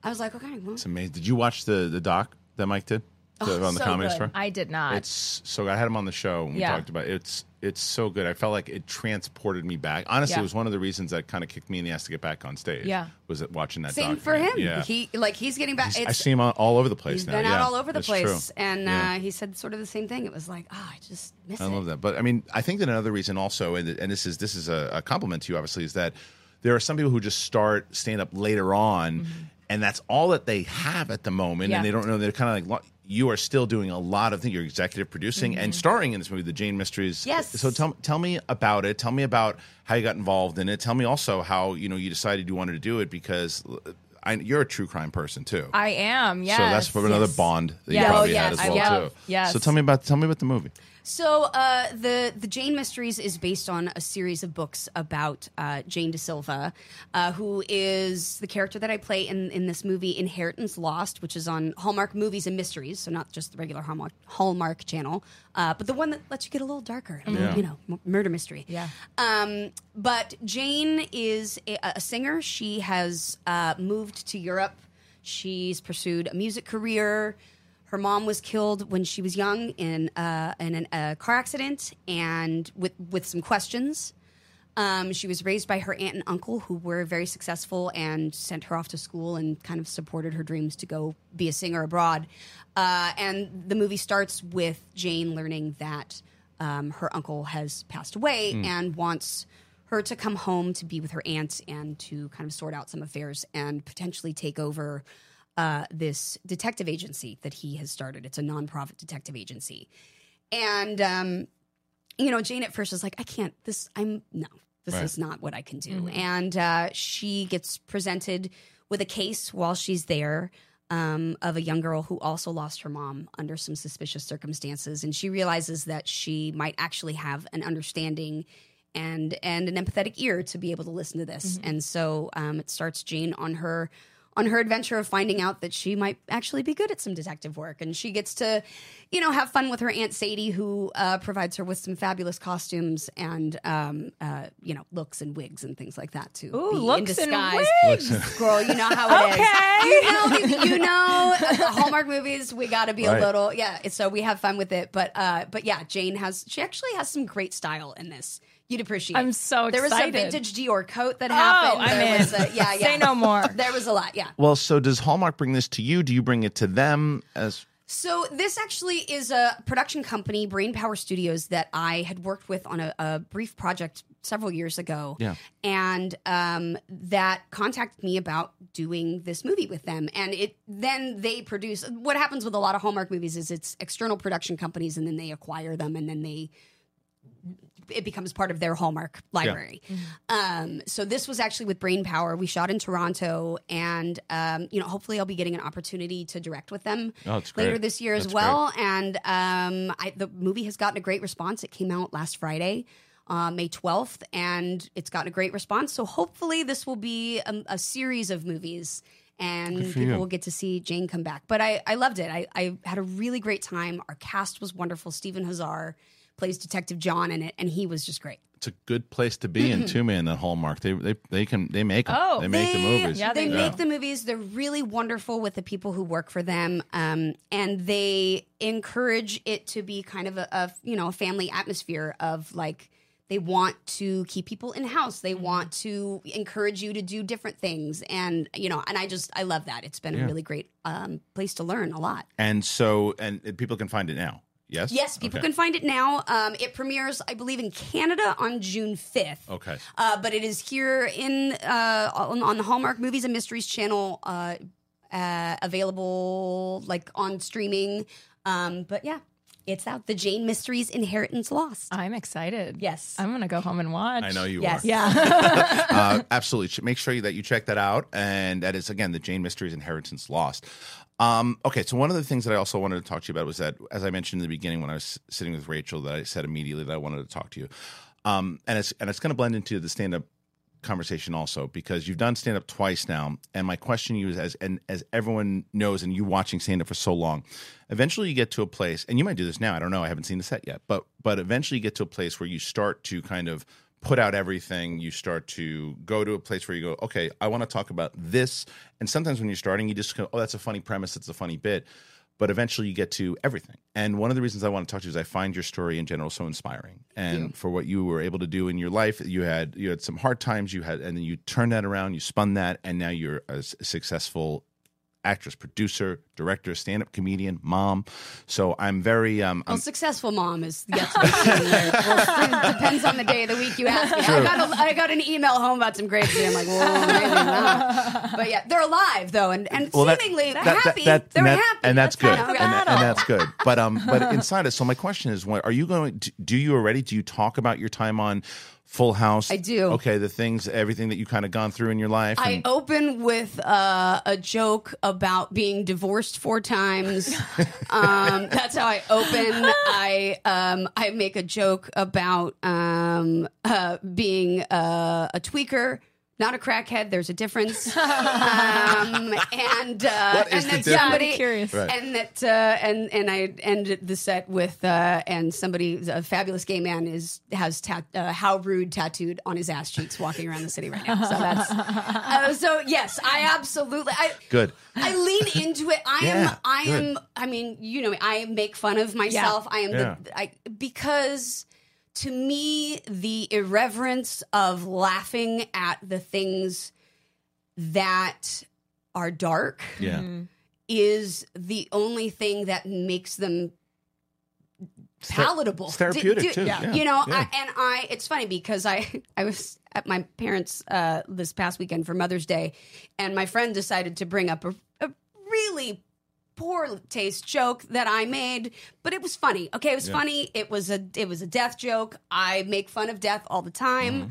I was like, "Okay, well, It's amazing. Did you watch the the doc that Mike did The- Oh, on the so comedy good. store? I did not. It's so I had him on the show and we Yeah. talked about it. it's it's so good. I felt like it transported me back. Honestly, Yeah. it was one of the reasons that kind of kicked me in the ass to get back on stage. Yeah. was it watching that? same for him. Yeah, He like he's getting back. I see him all, over the place He's now. been out Yeah, all over the place, true. and Yeah. uh, he said sort of the same thing. It was like, oh, I just miss I it. love that. But I mean, I think that another reason also, and, and this is this is a, a compliment to you, obviously, is that there are some people who just start stand up later on, and that's all that they have at the moment, Yeah. and they don't know. They're kind of like you are still doing a lot of things. You're executive producing and mm-hmm. starring in this movie, The Jane Mysteries. Yes. So tell tell me about it. Tell me about how you got involved in it. Tell me also how you know you decided you wanted to do it because. Uh, I, you're a true crime person too. I am. Yes. so that's from another yes. bond that Yeah. you Oh, probably yes, had as I well too. yes. So tell me about tell me about the movie. So uh, the the Jane Mysteries is based on a series of books about uh, Jane De Silva, uh, who is the character that I play in in this movie Inheritance Lost, which is on Hallmark Movies and Mysteries, so not just the regular Hallmark Hallmark channel, uh, but the one that lets you get a little darker, a Yeah. you know, m- murder mystery. Yeah. Um, but Jane is a, a singer. She has uh, moved to Europe. She's pursued a music career. Her mom was killed when she was young in uh, in a car accident, and with with some questions. Um, she was raised by her aunt and uncle, who were very successful and sent her off to school and kind of supported her dreams to go be a singer abroad. Uh, and the movie starts with Jane learning that um, her uncle has passed away and wants her to come home to be with her aunt and to kind of sort out some affairs and potentially take over uh, this detective agency that he has started. It's a nonprofit detective agency. And um, you know, Jane at first is like, I can't, this, I'm, no, this Right. is not what I can do. And uh, she gets presented with a case while she's there um, of a young girl who also lost her mom under some suspicious circumstances. And she realizes that she might actually have an understanding and and an empathetic ear to be able to listen to this. And so um, it starts Jane on her on her adventure of finding out that she might actually be good at some detective work, and she gets to, you know, have fun with her aunt Sadie, who uh, provides her with some fabulous costumes and, um, uh, you know, looks and wigs and things like that too. Ooh, be in looks and disguise. wigs. Girl, you know how it is. Okay. You know, you know, uh, Hallmark movies. We got to be Right. a little, yeah. So we have fun with it, but, uh, but yeah, Jane has. She actually has some great style in this. You'd appreciate. I'm so sorry. There was a vintage Dior coat that Oh, happened. I'm there in. Was a, yeah, yeah. Say no more. There was a lot. Yeah. Well, so does Hallmark bring this to you? Do you bring it to them as So this actually is a production company, Brain Power Studios, that I had worked with on a, a brief project several years ago. Yeah. And um, that contacted me about doing this movie with them. And it then they produce what happens with a lot of Hallmark movies is it's external production companies and then they acquire them and then they it becomes part of their Hallmark library. Um, so this was actually with Brain Power. We shot in Toronto, and um, you know, hopefully, I'll be getting an opportunity to direct with them Oh, later this year as That's well. And um, I, the movie has gotten a great response. It came out last Friday. Uh, May 12th, and it's gotten a great response. So, hopefully, this will be a, a series of movies and people you. will get to see Jane come back. But I, I loved it. I, I had a really great time. Our cast was wonderful. Stephen Huszar plays Detective John in it, and he was just great. it's a good place to be in too, man. That Hallmark, they they they can they make 'em. Oh, they make the movies. yeah, they they make do. the movies. They're really wonderful with the people who work for them, um, and they encourage it to be kind of a, a you know a family atmosphere of like they want to keep people in house. They want to encourage you to do different things, and you know, and I just I love that. It's been a really great um, place to learn a lot. And so and and people can find it now. Yes. Yes, people Okay. can find it now. Um, it premieres, I believe, in Canada on June fifth. Okay. Uh, but it is here in uh, on, on the Hallmark Movies and Mysteries channel, uh, uh, available like on streaming Um, but yeah, it's out. The Jane Mysteries Inheritance Lost. I'm excited. Yes. I'm gonna go home and watch. I know you Yes. are. Yeah. uh, absolutely. Make sure that you check that out. And that is, again, the Jane Mysteries Inheritance Lost. Um, okay, so one of the things that I also wanted to talk to you about was that, as I mentioned in the beginning when I was sitting with Rachel, that I said immediately that I wanted to talk to you. Um, and it's and it's going to blend into the stand up conversation also because you've done stand up twice now and my question to you is as and as everyone knows and you watching stand up for so long eventually you get to a place and you might do this now I don't know I haven't seen the set yet but but eventually you get to a place where you start to kind of put out everything you start to go to a place where you go okay I want to talk about this and sometimes when you're starting you just go oh that's a funny premise it's a funny bit but eventually you get to everything. And one of the reasons I want to talk to you is I find your story in general so inspiring, and for what you were able to do in your life. You had you had some hard times, you had, and then you turned that around, you spun that, and now you're a successful actress, producer, director, stand-up comedian, mom. So I'm very um, Well, I'm, successful mom is yet to be seen. Well, depends on the day of the week you ask me. I got, a, I got an email home about some grapes today. I'm like, well, maybe not. But yeah, they're alive though, and, and Well, seemingly that- that- happy. that- they're and happy, and that's good, and, the that- battle. and that's good. But um, but inside it. So my question is, what, are you going? To, do you already? Do you talk about your time on Full House? I do. Okay, the things, everything that you kind of gone through in your life. I and- open with uh, a joke about being divorced four times. um, that's how I open. I um, I make a joke about um, uh, being uh, a tweaker. Not a crackhead. There's a difference. um, and uh, What is and the then difference? somebody I'm curious. Right. and that uh, and and I ended the set with uh, and somebody a fabulous gay man is has tat, uh, how rude tattooed on his ass cheeks walking around the city right now. So that's uh, so yes, I absolutely I Good. I lean into it. I Yeah, am I good. am I mean you know me, I make fun of myself. I am Yeah. the I because to me the irreverence of laughing at the things that are dark Yeah. is the only thing that makes them palatable. it's therapeutic, Do- do- too. Yeah. You know, Yeah. I, and I it's funny because I I was at my parents uh, this past weekend for Mother's Day, and my friend decided to bring up a, a really poor taste joke that I made, but it was funny. Okay, it was funny. It was a it was a death joke. I make fun of death all the time. Mm-hmm.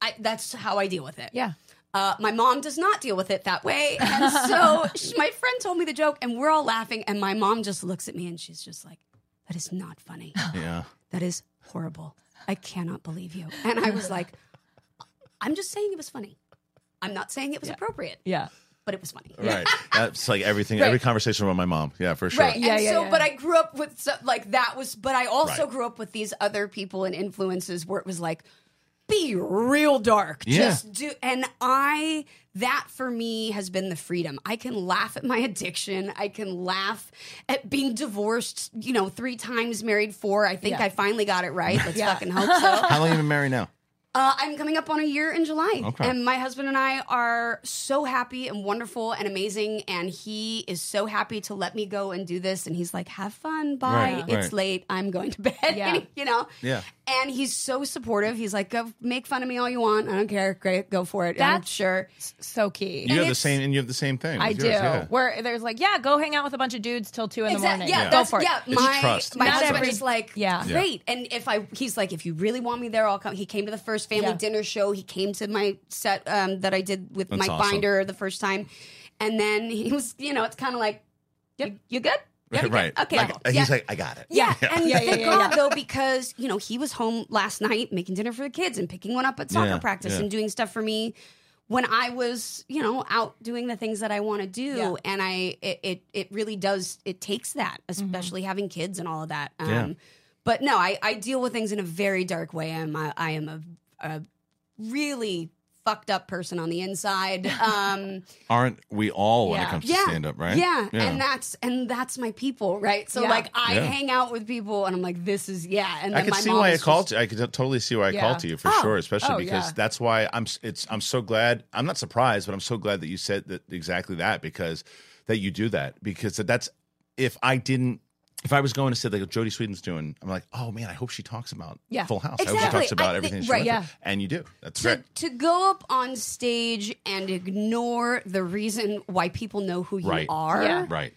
I, that's how I deal with it. Yeah. Uh, my mom does not deal with it that way. And so sh- my friend told me the joke, and we're all laughing. And my mom just looks at me and she's just like, That is not funny. Yeah. That is horrible. I cannot believe you. And I was like, I'm just saying it was funny. I'm not saying it was appropriate, Yeah. But it was funny. Right. That's like everything, every conversation with my mom. Yeah, for sure. Right. Yeah, and yeah, so, yeah. but I grew up with, so, like, that was, but I also Right. grew up with these other people and influences where it was like, be real dark. Yeah. Just do. And I, that for me has been the freedom. I can laugh at my addiction. I can laugh at being divorced, you know, three times, married four. I think Yeah. I finally got it right. Let's fucking hope so. How long have you been married now? Uh, I'm coming up on a year in July. Okay. And my husband and I are so happy and wonderful and amazing. And he is so happy to let me go and do this. And he's like, have fun. Bye. Right, It's right. late. I'm going to bed. Yeah. And, you know? Yeah. And he's so supportive. He's like, go make fun of me all you want. I don't care. Great. Go for it. And I'm That's- sure. So key. You have the same, and you have the same thing. I with do. yours, yeah. Where there's like, yeah, go hang out with a bunch of dudes till two in the morning. Yeah, Yeah. Go that's for it. yeah. It's My trust. my Not husband is like, Yeah. Yeah. great. And if I, he's like, if you really want me there, I'll come. He came to the first family Yeah. dinner show. He came to my set um, that I did with That's Mike awesome. Binder the first time, and then he was, you know, it's kind of like, you, you good? Yeah, you good? right. Okay. Like, Yeah. He's like, I got it. Yeah, and Yeah, yeah, thank yeah, God yeah. though because you know he was home last night making dinner for the kids and picking one up at soccer Yeah, practice yeah. and doing stuff for me when I was you know out doing the things that I want to do Yeah. and I it, it it really does it takes that especially having kids and all of that. Um, Yeah. But no, I I deal with things in a very dark way. I'm I, I am a, a really fucked up person on the inside. Um, Aren't we all when it Yeah. comes to yeah, stand up, right? Yeah. and that's and that's my people, right? So Yeah. like I Yeah. hang out with people, and I'm like, this is yeah. And I can see why I called. just- you. I could totally see why I Yeah. called to you for Oh. sure, especially Oh, because yeah. that's why I'm. It's. I'm so glad. I'm not surprised, but I'm so glad that you said that exactly that because that you do that because that's if I didn't. If I was going to say like what Jodie Sweetin's doing, I'm like, oh man, I hope she talks about Yeah. Full House. I hope she Exactly. talks about I everything. think- she right, went through. yeah. and you do. That's to, great. to go up on stage and ignore the reason why people know who you Right. are Yeah. Right.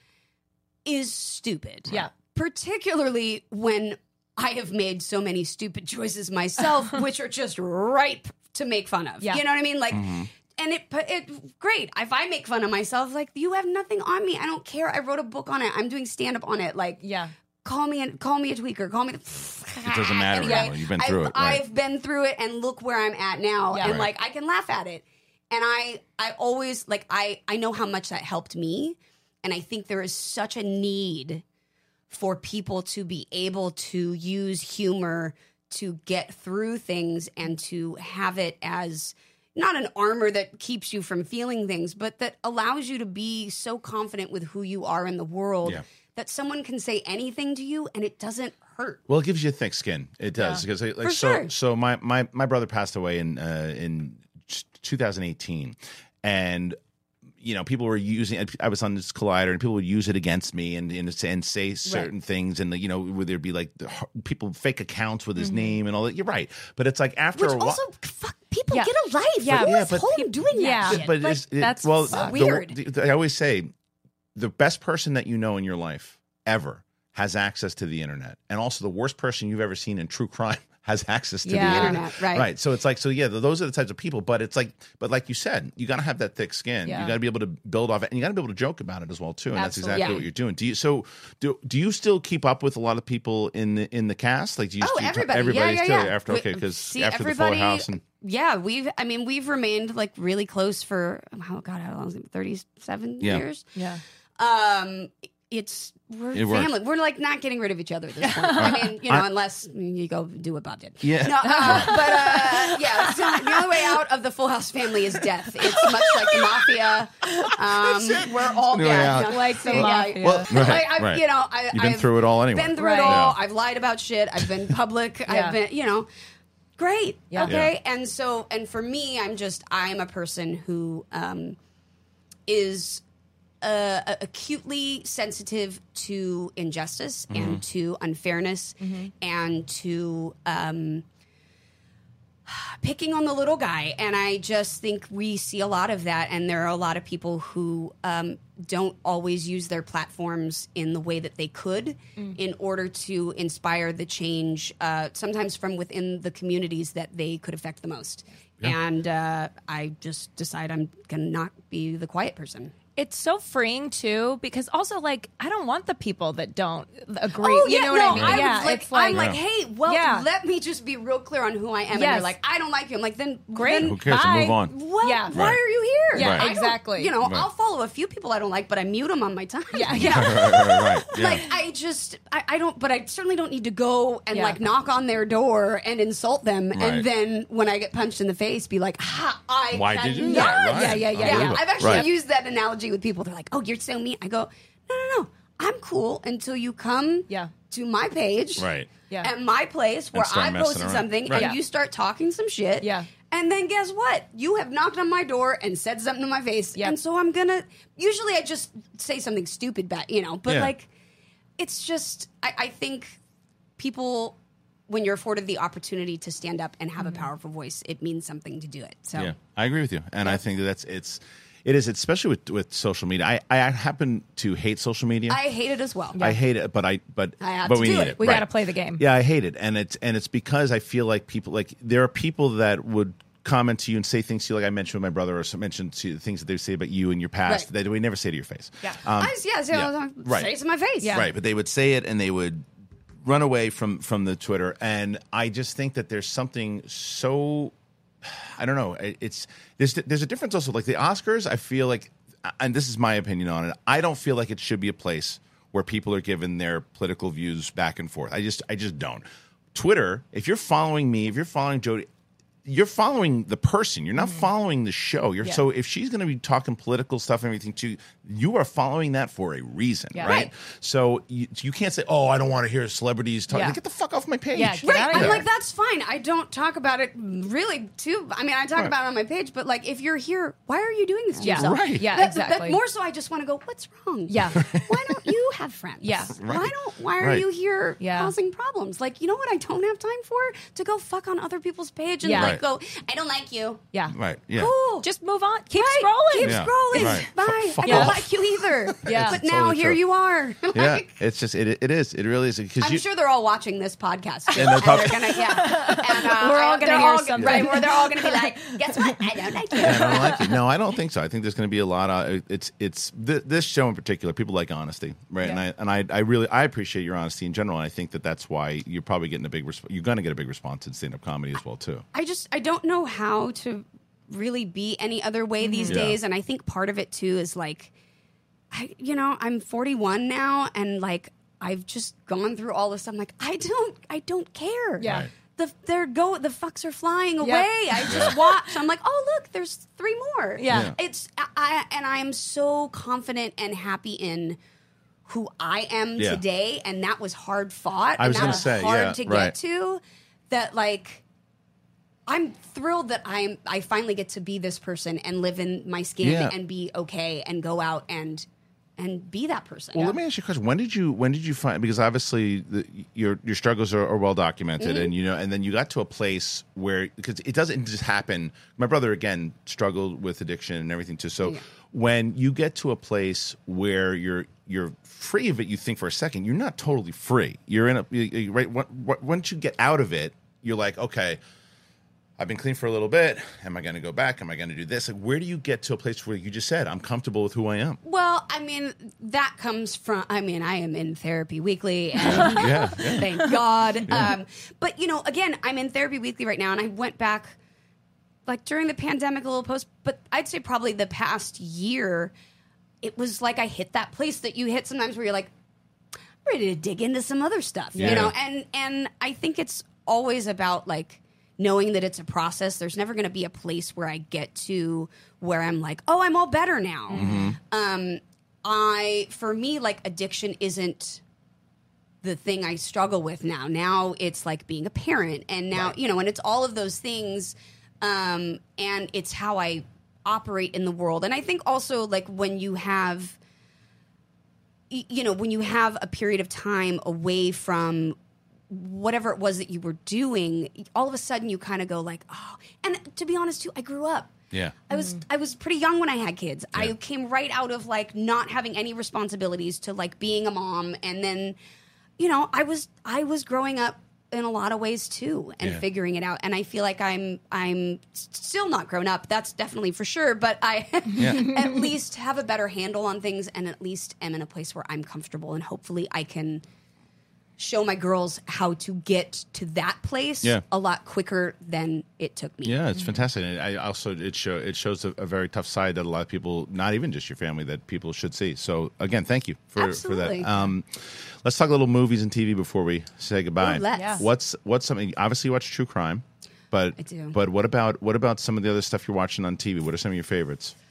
is stupid. Yeah. Particularly when I have made so many stupid choices myself, which are just ripe to make fun of. Yeah. You know what I mean? Like, mm-hmm. And it, it, great. If I make fun of myself, like, you have nothing on me. I don't care. I wrote a book on it. I'm doing stand up on it. Like, Yeah. call me and call me a tweaker. Call me. The, It doesn't matter anymore. You've been through I've, it, right. I've been through it, and look where I'm at now. Yeah. And Right. like, I can laugh at it. And I, I always like, I, I know how much that helped me, and I think there is such a need for people to be able to use humor to get through things and to have it as not an armor that keeps you from feeling things, but that allows you to be so confident with who you are in the world Yeah. that someone can say anything to you and it doesn't hurt. Well, it gives you a thick skin. It does because like For so. sure. So my my my brother passed away in uh, in 2018, and you know people were using. I was on this collider, and people would use it against me and and, and say certain things, and you know would there be like the, people fake accounts with his name and all that. You're right, but it's like after Which a while. also, fuck, people Yeah. get a life. Yeah. Who Yeah, is but- home doing that Yeah. shit? but Like, it's, it, that's well, so the- weird. the- I always say the best person that you know in your life ever has access to the internet, and also the worst person you've ever seen in true crime has access to Yeah. the internet. Internet, right. Right. So it's like, so yeah, those are the types of people. But it's like, but like you said, you got to have that thick skin. Yeah. You got to be able to build off it, and you got to be able to joke about it as well too. And that's exactly Yeah. what you're doing. Do you? So do do you still keep up with a lot of people in the in the cast? Like, do you? Oh, do you everybody. Everybody's yeah, yeah, still yeah. after okay because see, after the Fuller House and yeah, we've. I mean, we've remained like really close for oh god, how long is it? Thirty-seven Yeah. years. Yeah. Um, it's we're It works. family. We're like not getting rid of each other at this point. I mean, you know, unless you go do what Bob did. Yeah. No, uh, but uh, yeah, so the only way out of the Full House family is death. It's much like the mafia. Um, we're all the dead. Like the Yeah. mafia. Well, right, Like, I've, right. You know, I, You've been I've through it all anyway. Been through Right. it all. Yeah. I've lied about shit. I've been public. Yeah. I've been, you know, great. Yeah. Okay. And so, and for me, I'm just, I'm a person who um, is uh, acutely sensitive to injustice Mm-hmm. and to unfairness and to um, picking on the little guy. And I just think we see a lot of that. And there are a lot of people who um, don't always use their platforms in the way that they could in order to inspire the change, uh, sometimes from within the communities that they could affect the most. And uh, I just decide I'm going to not be the quiet person. It's so freeing too, because also like I don't want the people that don't agree. Oh, you yeah, know no, what I mean? I yeah, was like, it's like I'm like, hey, well, Yeah. let me just be real clear on who I am. And Yes. they're like, I don't like you. I'm like, then Great. then Who cares? Bye. Move on. Well, Yeah. why Right. are you here? Yeah, I don't- exactly. You know, Right. I'll follow a few people I don't like, but I mute them on my time. Yeah, yeah. know? right, right, right. Yeah. Like I just, I, I don't, but I certainly don't need to go and Yeah. like knock on their door and insult them, Right. and then when I get punched in the face, be like, "Ha, I Why did you? Yeah. Yeah, yeah, yeah, Yeah, yeah. I've actually used that analogy with people. They're like, "Oh, you're so mean." I go, "No, no, no. I'm cool until you come Yeah. to my page, Right. Yeah. at my place where I posted around. something, Right. and Yeah. you start talking some shit, Yeah. And then guess what? You have knocked on my door and said something to my face, Yep. and so I'm gonna. Usually, I just say something stupid back, you know. But Yeah. like, it's just I, I think people when you're afforded the opportunity to stand up and have a mm-hmm. powerful voice, it means something to do it. So Yeah, I agree with you, and I think that that's it's it is especially with with social media. I I happen to hate social media. I hate it as well. I hate it, but I but I have but to we do need it. it. We Right. got to play the game. Yeah, I hate it, and it's and it's because I feel like people like there are people that would comment to you and say things to you like I mentioned with my brother or some- mentioned to you, things that they say about you in your past Right. that we never say to your face. Yeah. Um, I, yeah, say, yeah. Right. say it to my face. Yeah. Right, but they would say it and they would run away from from the Twitter, and I just think that there's something so I don't know. It's there's there's a difference also. Like the Oscars, I feel like, and this is my opinion on it. I don't feel like it should be a place where people are given their political views back and forth. I just I just don't. Twitter, if you're following me, if you're following Jody. You're following the person. You're not following the show. You're Yeah. so if she's going to be talking political stuff and everything too, you you are following that for a reason, Yeah. right? Right. So you, you can't say, "Oh, I don't want to hear celebrities talk." Yeah. Get the fuck off my page. Yeah, Right. I'm like, that's fine. I don't talk about it really too. I mean, I talk Right. about it on my page, but like, if you're here, why are you doing this to Yeah. yourself? Right. Yeah, That- exactly. That more so, I just want to go, what's wrong? Yeah. Why don't you have friends. Yeah. Why don't? Why are Right. you here Yeah. causing problems? Like, you know what? I don't have time for to go fuck on other people's page and Yeah. like Right. go. I don't like you. Yeah. Right. Yeah. Cool. Just move on. Keep Right. scrolling. Keep Yeah. scrolling. Right. Bye. F- fuck I don't off. like you either. Yeah. But now totally here true. you are. Yeah. It's just it. It is. It really is because I'm you. sure they're all watching this podcast. Too, And they're and they're gonna, yeah. And, uh, We're all gonna hear all- something. Right, where they're all gonna be like, guess what? I don't like you. I don't like you. No, I don't think so. I think there's going to be a lot of it's it's this show in particular. People like honesty, right? And I and I, I really I appreciate your honesty in general. And I think that that's why you're probably getting a big resp- you're going to get a big response in stand up comedy as well too. I just I don't know how to really be any other way these Mm-hmm. Yeah. days, and I think part of it too is like, I you know I'm 41 now, and like I've just gone through all this. I'm like I don't I don't care. Yeah. Right. The they're go the fucks are flying away. I just watch. I'm like, oh look, there's three more. Yeah. Yeah. It's I, I and I am so confident and happy in who I am Yeah. today, and that was hard fought. I was that was say, hard yeah, to right. get to. That like I'm thrilled that I'm I finally get to be this person and live in my skin Yeah. and be okay and go out and and be that person. Well, let me ask you a question. When did you when did you find because obviously the, your your struggles are, are well documented Mm-hmm. and you know and then you got to a place where because it doesn't just happen. My brother again struggled with addiction and everything too. So when you get to a place where you're you're free of it, you think for a second you're not totally free. You're in a you, right. Once you get out of it, you're like okay. I've been clean for a little bit. Am I going to go back? Am I going to do this? Like, where do you get to a place where you just said, "I'm comfortable with who I am"? Well, I mean, that comes from. I mean, I am in therapy weekly, and Yeah, yeah. thank God. Um, but you know, again, I'm in therapy weekly right now, and I went back like during the pandemic a little post, but I'd say probably the past year, it was like I hit that place that you hit sometimes where you're like, I'm ready to dig into some other stuff, Yeah. you know, and and I think it's always about like knowing that it's a process. There's never going to be a place where I get to where I'm like, oh, I'm all better now. Mm-hmm. Um, I for me like addiction isn't the thing I struggle with now. Now it's like being a parent, and now you know, and it's all of those things, um, and it's how I operate in the world. And I think also like when you have, you know, when you have a period of time away from whatever it was that you were doing, all of a sudden you kind of go like, oh. And to be honest, too, I grew up. Yeah. I was mm-hmm. I was pretty young when I had kids. I came right out of like not having any responsibilities to like being a mom and then you know, I was I was growing up in a lot of ways too and Yeah. figuring it out and I feel like I'm I'm still not grown up. That's definitely for sure, but I at least have a better handle on things and at least am in a place where I'm comfortable and hopefully I can show my girls how to get to that place Yeah. a lot quicker than it took me. Yeah, it's fantastic. And I also it show it shows a, a very tough side that a lot of people, not even just your family, that people should see. So again, thank you for Absolutely. for that. Um, let's talk a little movies and TV before we say goodbye. Ooh, let's. Yeah. What's what's something? Obviously, you watch true crime, but I do. But what about what about some of the other stuff you're watching on TV? What are some of your favorites?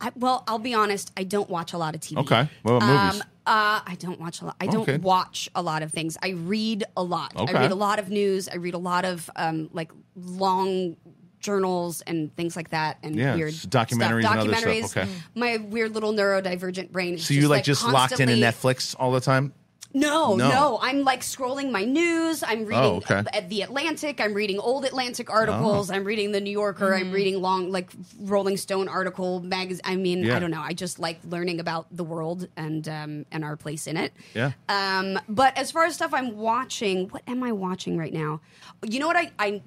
I, well, I'll be honest. I don't watch a lot of TV. Okay, what about movies? Uh, I don't watch a lot. I don't Okay. watch a lot of things. I read a lot. Okay. I read a lot of news. I read a lot of um, like long journals and things like that, and Yeah, weird documentaries stuff. and other stuff. Documentaries. Okay. My weird little neurodivergent brain. Is so you like just locked in constantly- Netflix all the time? No, No. no, I'm like scrolling my news. I'm reading Oh, okay. at the Atlantic. I'm reading old Atlantic articles. Oh. I'm reading the New Yorker. I'm reading long, like Rolling Stone article magazine. I mean, Yeah. I don't know. I just like learning about the world and um, and our place in it. Yeah. Um, but as far as stuff I'm watching, what am I watching right now? You know what I. I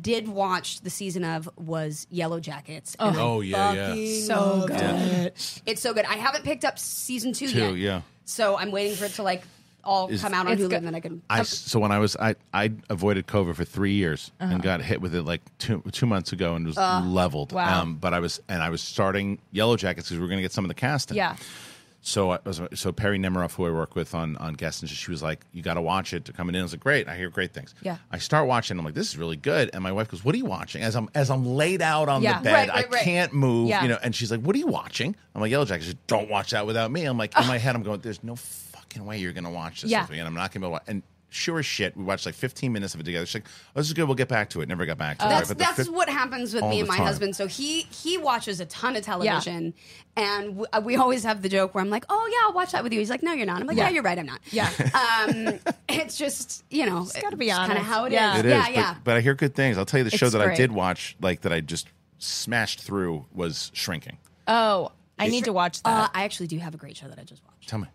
did watch the season of was Yellow Jackets. and I Oh, yeah, yeah. So good. it. It's so good. I haven't picked up season two, Two, yet. yeah. So I'm waiting for it to like all Is- come out on Hulu, good. and then I can. I so when I was I I avoided COVID for three years Uh-huh. and got hit with it like two two months ago and was leveled. Wow. Um, but I was and I was starting Yellow Jackets because we were going to get some of the cast casting. Yeah. So uh, I was so Perri Nemiroff, who I work with on on guests, and she was like, "You got to watch it to coming in." I was like, "Great, I hear great things." Yeah. I start watching. I'm like, "This is really good." And my wife goes, "What are you watching?" As I'm as I'm laid out on Yeah. the bed, Right, right, I right. can't move. Yeah. You know, and she's like, "What are you watching?" I'm like, "Yellow Jackets." Don't watch that without me. I'm like, in my head, I'm going, "There's no fucking way you're going to watch this Yeah. with me," and I'm not going to. Watch and sure as shit. We watched like 15 minutes of it together. She's like, "Oh, this is good. We'll get back to it." Never got back to it. That's But the that's fif- what happens with me and my time. husband. So he he watches a ton of television, and w- uh, we always have the joke where I'm like, "Oh yeah, I'll watch that with you." He's like, "No, you're not." I'm like, "Yeah, Yeah. you're right. I'm not." Yeah. Um, it's just you know, it's gotta be kind of how it is. Yeah. It is, yeah, but, yeah. but I hear good things. I'll tell you the show It's that I did watch, like that I just smashed through, was Shrinking. Oh, I need to watch that. Uh, I actually do have a great show that I just watched. Tell me,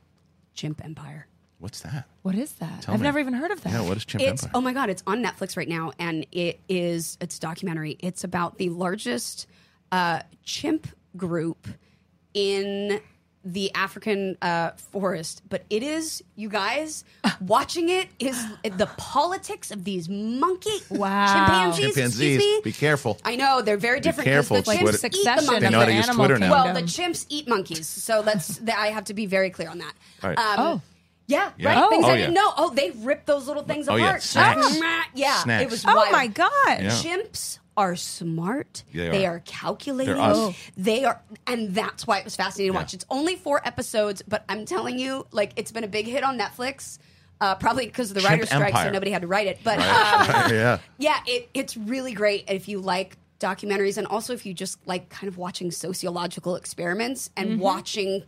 Chimp Empire. What's that? what is that? Tell I've me. never even heard of that. Yeah, what is Chimp It's Empire? oh my god, it's on Netflix right now, and it is it's a documentary. It's about the largest uh, chimp group in the African uh, forest. But it is you guys watching it is the politics of these monkey Wow. chimpanzees. Chimpanzees, me. be careful. I know they're very different. 'cause careful, The it's chimps what- eat the Succession monkeys. They know how to use Twitter now. Well, the chimps eat monkeys, so that's that I have to be very clear on that. Right. Um, Oh. Yeah, Yeah. right. Oh. Things Oh, I yeah. didn't know. Oh, they rip those little things Oh, yeah. apart. Snacks. Yeah, Snacks. it was. oh wild. my god. Yeah. Chimps are smart. They They are. are calculating. They're us. They are, and that's why it was fascinating to Yeah. watch. It's only four episodes, but I'm telling you, like, it's been a big hit on Netflix. Uh, probably because of the Chimp writer's strike, so nobody had to write it. But um, yeah. yeah, it, it's really great if you like documentaries and also if you just like kind of watching sociological experiments and Mm-hmm. watching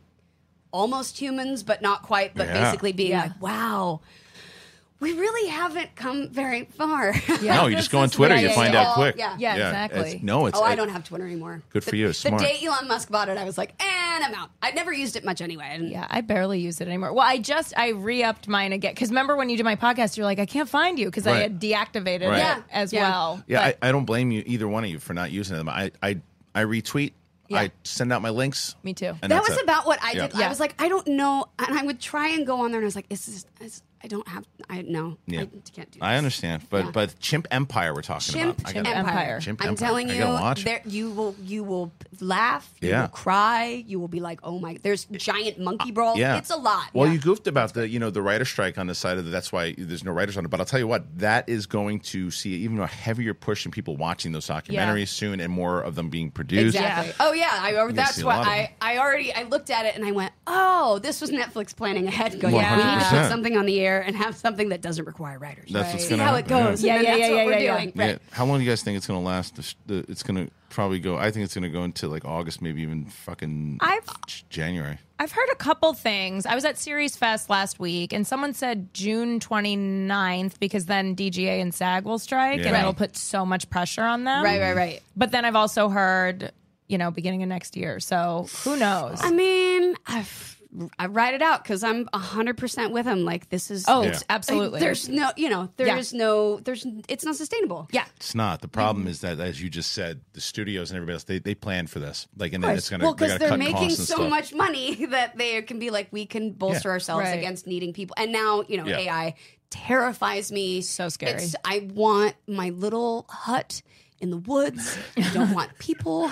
almost humans, but not quite, but Yeah. basically being Yeah. like, wow, we really haven't come very far. Yeah. No, you just go on Twitter, what you I find saw. out quick. Yeah. Yeah, it's- exactly. no, it's Oh, I it- don't have Twitter anymore. Good for The- you, The smart. day Elon Musk bought it, I was like, and I'm out. I'd never used it much anyway. Yeah, I barely use it anymore. Well, I just I re-upped mine again because remember when you did my podcast, you're like, I can't find you because I had deactivated Right. it Yeah. as Yeah. well. Yeah, I, I don't blame you either one of you for not using them. I I, I retweet. Yeah. I send out my links. Me too. and that was it. about what I did. Yeah. I was like, I don't know, and I would try and go on there, and I was like, is this? Is, I don't have. I no. Yeah. I can't do. This. I understand, but Yeah. but Chimp Empire we're talking Chimp, about. I Chimp gotta- Empire. Empire. Chimp I'm Empire. telling you, watch there you will you will laugh, you Yeah. will cry, you will be like, oh my, there's giant monkey uh, brawl. Yeah, It's a lot. Well, Yeah. you goofed about the you know the writer strike on the side of the, that's why there's no writers on it. But I'll tell you what, that is going to see even a heavier push in people watching those documentaries soon, and more of them being produced. Exactly. Oh yeah, I, that's why I. I already I looked at it and I went, oh, this was Netflix planning ahead, going, yeah, we need to put something on the air and have something that doesn't require writers. That's what's See gonna how it happen, goes. yeah. and Yeah, yeah, that's yeah, what we're yeah, yeah. doing. Yeah. Right. How long do you guys think it's going to last? The, sh- the, it's going to probably go. I think it's going to go into like August, maybe even fucking I've J- January. I've heard a couple things. I was at Series Fest last week, and someone said June 29th because then DGA and SAG will strike, and Yeah. it'll put so much pressure on them. Right, right, right. But then I've also heard, you know, beginning of next year. So who knows? I mean, I've, I write it out because I'm hundred percent with him. Like this is Oh, it's- absolutely. There's no, you know, there Yeah. is no, there's, it's not sustainable. yeah. It's not. The Mm-hmm. problem is that, as you just said, the studios and everybody else they, they planned for this. Like, and then it's going to well, because they're cut making so stuff. much money that they can be like, we can bolster Yeah. ourselves Right. against needing people. And now, you know, Yeah. AI terrifies me. So scary. It's, I want my little hut in the woods. I don't want people.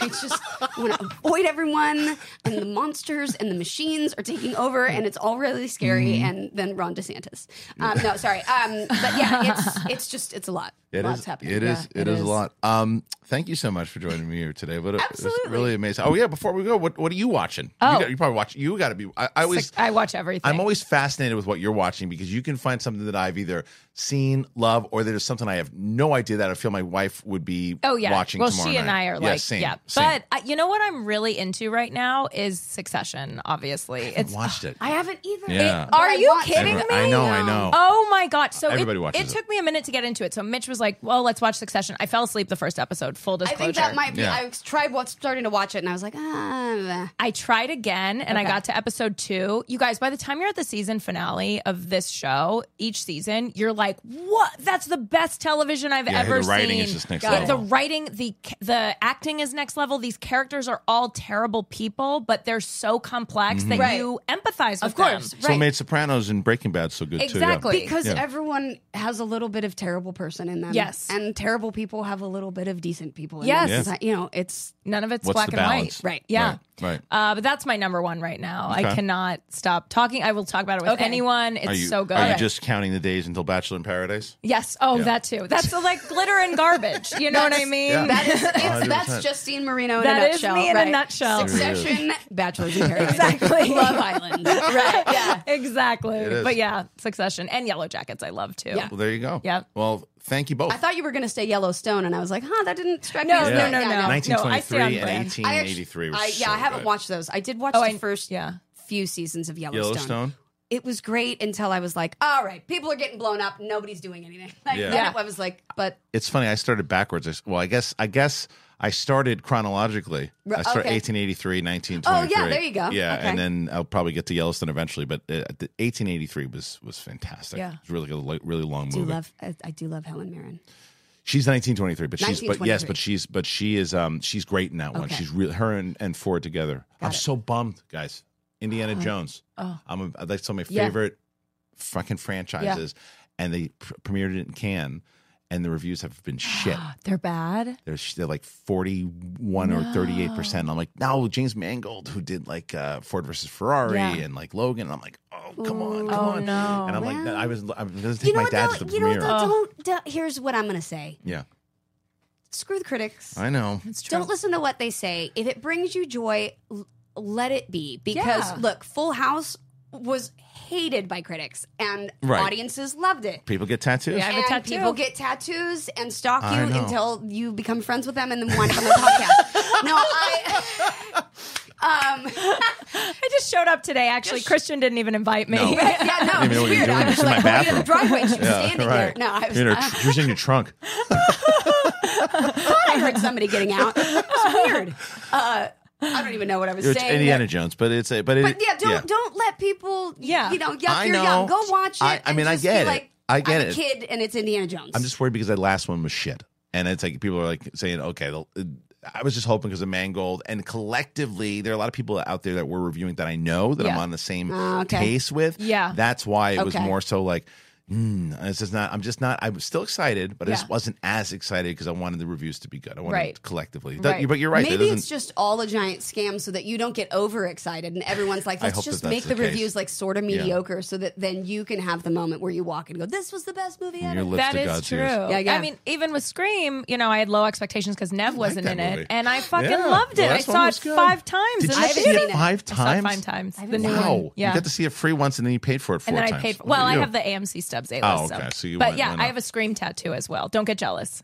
I just want to avoid everyone. And the monsters and the machines are taking over, and it's all really scary. Mm-hmm. And then Ron DeSantis. Um, no, sorry. Um, but yeah, it's it's just it's a lot. It Lots is. happening. It is. Yeah, it it is a lot. Um, thank you so much for joining me here today. But it, it's Absolutely. really amazing. Oh yeah. Before we go, what what are you watching? Oh. you, got, you probably watch. You got to be. I, I always. I watch everything. I'm always fascinated with what you're watching because you can find something that I've either seen, love, or there's something I have no idea that I feel my wife would be Oh yeah. watching well, tomorrow she and night. I are yeah, like same, yeah. same. But uh, you know what I'm really into right now is Succession. Obviously, I've watched it. I haven't either. Yeah. but Are I you kidding Every- me? I know, I know. Oh my god! So Everybody it, watches it it. took me a minute to get into it. So Mitch was like, "Well, let's watch Succession." I fell asleep the first episode. Full disclosure. I disclosure. think that might be. Yeah. I tried what's starting to watch it, and I was like, ah. I tried again and I got to episode two. You guys, by the time you're at the season finale of this show, each season, you're like, "What? That's the best television I've Yeah, ever the writing seen." is just next The- level. The writing, the the acting is next level. These characters are all terrible people, but they're so complex that Right. you empathize with Of course, them. so made Sopranos and Breaking Bad so good Exactly. too. Yeah. Because Yeah. everyone has a little bit of terrible person in them. Yes. And terrible people have a little bit of decent people in Yes. them. Yeah. It's- You know, it's None of it's What's black and white. Right. Yeah. Right. Uh, but that's my number one right now. I cannot stop talking. I will talk about it with Okay. anyone. It's you, so good. Are you just counting the days until Bachelor in Paradise? yes. Oh, Yeah. that too. That's like glitter and garbage. You know what I mean? Yeah. that is it's, 100%. that's Justine Marino in That a is nutshell. me in a nutshell. Succession, Bachelor's in Paradise, Exactly. Love Island. Right. Yeah. exactly. But yeah, Succession and Yellowjackets. I love too. Yeah. Well, there you go. Yep. Well, thank you both. I thought you were going to say Yellowstone, and I was like, huh, that didn't strike No, me. as no, that. no, Yeah, no. 1923 No, I stay and on brand. 1883 was I, yeah, so I haven't good. watched those. I did watch Oh, the I- first yeah. few seasons of Yellowstone. Yellowstone. It was great until I was like, all right, people are getting blown up. Nobody's doing anything. Like, Yeah. then Yeah. I was like, but It's funny. I started backwards. Well, I guess I guess I started chronologically. I started okay. 1883, 1923. Oh, yeah, there you go. Yeah, Okay. and then I'll probably get to Yellowstone eventually. But uh, 1883 was was fantastic. Yeah. it was really good, like, really long I do movie. love, I, I do love Helen Mirren. She's 1923, but she's but yes, but she's but she is um she's great in that one. Okay. She's really her and, and Ford together. I'm it. so bummed, guys. Indiana Jones. Oh. I'm a, that's some of my Yeah. favorite fucking franchises, and they pr- premiered it in Cannes, and the reviews have been shit. They're bad. They're, sh- they're like 41 or 38 percent. I'm like, no, James Mangold, who did like uh, Ford versus Ferrari Yeah. and like Logan. And I'm like, oh, come on, come Oh, on. no. And I'm like, Well, I was, I was going to take You know my what? dad though? to the you know what? premiere. though? Don't, don't- Here's what I'm going to say. yeah, Screw the critics. I know. It's true. Don't listen to what they say. If it brings you joy, l- let it be. Because Yeah. look, Full House was hated by critics, and Right. audiences loved it. People get tattoos. Yeah. I have a tattoo. people get tattoos and stalk you until you become friends with them and then wind up on the podcast. No, I. Um, I just showed up today. Actually, Kristian didn't even invite me. No. yeah, no, even know it's weird. doing. I was It's in my like, going in the driveway. She was Yeah, standing right. there. No, I was. You're in, I a, you're in your trunk. I thought I heard somebody getting out. It's weird. Uh, I don't even know what I was It's saying. Indiana Jones, but it's a, but it, But yeah, don't don't let people. Yeah. you know, young, I you're know. young. Go watch it. I- I and mean, I get be it. Like, I get I'm a it. kid, and it's Indiana Jones. I'm just worried because that last one was shit, and it's like people are like saying, okay, uh, I was just hoping because of Mangold, and collectively, there are a lot of people out there that we're reviewing that I know that I'm on the same Oh, okay. case with. Yeah. that's why it was more so like. Mm, it's just not. I'm just not. I'm still excited, but I just wasn't as excited because I wanted the reviews to be good. I wanted Right. it collectively. That- Right. but you're right. Maybe it's just all a giant scam so that you don't get overexcited and everyone's like, let's just that make the, the reviews like sort of mediocre so that then you can have the moment where you walk and go, this was the best movie ever. your lips That to is God's true. Yeah, yeah. I mean, even with Scream, you know, I had low expectations because Nev wasn't that in it, and I fucking Yeah, loved it. I saw it good. five times. Did you see it five I saw it times? five times. The new Wow, one. Yeah. you got to see it free once, and then you paid for it four and then times. I paid Well, I have the AMC Stubs A list. Oh, okay. So you but went- yeah, went I have a Scream tattoo as well. Don't get jealous.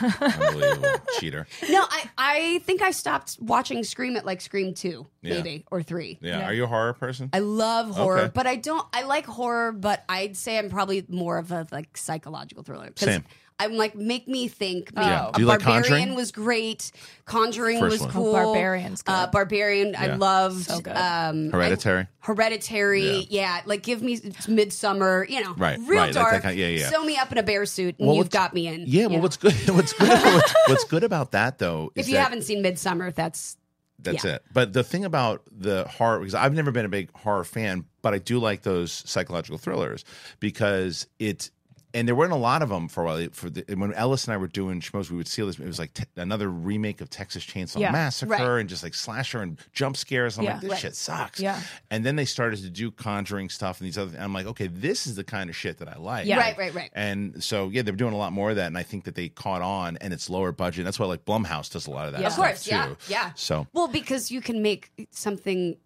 unbelievable cheater. No, I, I think I stopped watching Scream at like Scream 2, Yeah. maybe, or 3. Yeah. Yeah. Are you a horror person? I love horror, Okay. but I don't. I like horror, but I'd say I'm probably more of a like psychological thriller. 'Cause Same. I'm like make me think. Maybe Yeah. Do you like Barbarian Conjuring? was great. Conjuring First was one. cool. Oh, Barbarian's good. Uh, Barbarian, I Yeah. loved. So good. Um, Hereditary? I- Hereditary, yeah. Like give me Midsommar. You know, Right, real right, like that dark. kind- yeah, yeah. Sew me up in a bear suit, and Well, you've what's- got me in. Yeah, you well, what's good? What's good? What's, what's good about that though is if you that haven't seen Midsommar, that's that's yeah. it. But the thing about the horror, because I've never been a big horror fan, but I do like those psychological thrillers because it's. And there weren't a lot of them for a while. For the, when Ellis and I were doing schmoes, we would see this. It was like te- another remake of Texas Chainsaw Yeah. Massacre, Right. and just like slasher and jump scares. I'm Yeah. like, this Right. shit sucks. Yeah. And then they started to do Conjuring stuff and these other. And I'm like, okay, this is the kind of shit that I like. Yeah. Right, right, right. And so yeah, they're doing a lot more of that, and I think that they caught on, and it's lower budget. That's why like Blumhouse does a lot of that. Yeah. of course, yeah, yeah. So Well, because you can make something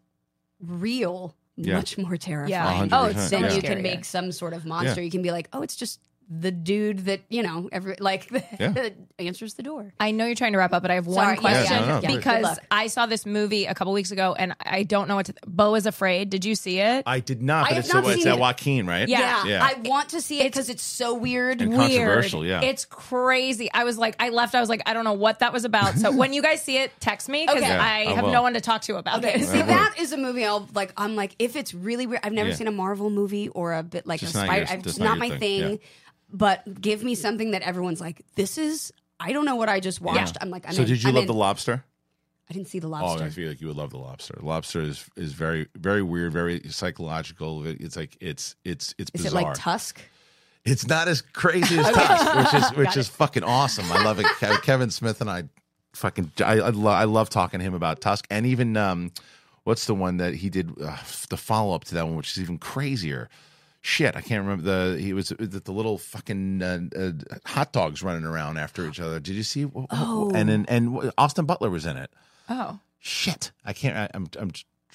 real Yeah. much more terrifying. Yeah. Oh, it's yeah. Then you can make some sort of monster. Yeah. You can be like, oh, it's just the dude that you know, every like Yeah. answers the door. I know you're trying to wrap up, but I have Sorry, one question yeah, no, no, please. Because. I saw this movie a couple weeks ago, and I don't know what to. Beau is afraid. Did you see it? I did not, I but have it's, not it's seen that it. Joaquin, right? Yeah. Yeah. I want to see it because it's so weird. And Weird. controversial, yeah. It's crazy. I was like, I left. I was like, I don't know what that was about. So when you guys see it, text me because Okay. Yeah, I I have will. no one to talk to about Okay, it. see that is a movie I'll like. I'm like, if it's really weird, I've never Yeah. seen a Marvel movie or a bit like Just a not spider. your- It's just not, not my thing. Thing, yeah. But give me something that everyone's like, this is. I don't know what I just watched. I'm like, I'm so in. did you I'm love in. the lobster? I didn't see the Oh, lobster. I feel like you would love the lobster. Lobster is is very very weird, very psychological. It's like it's it's it's is bizarre. it like Tusk? It's not as crazy as Tusk, which is which is fucking awesome. I love it. Kevin Smith and I fucking I I, lo- I love talking to him about Tusk and even um what's the one that he did uh, the follow up to that one, which is even crazier. Shit, I can't remember the he was the, the little fucking uh, uh, hot dogs running around after each other. Did you see? Oh. And then and Austin Butler was in it. Oh, Shit, I can't. I, I'm I'm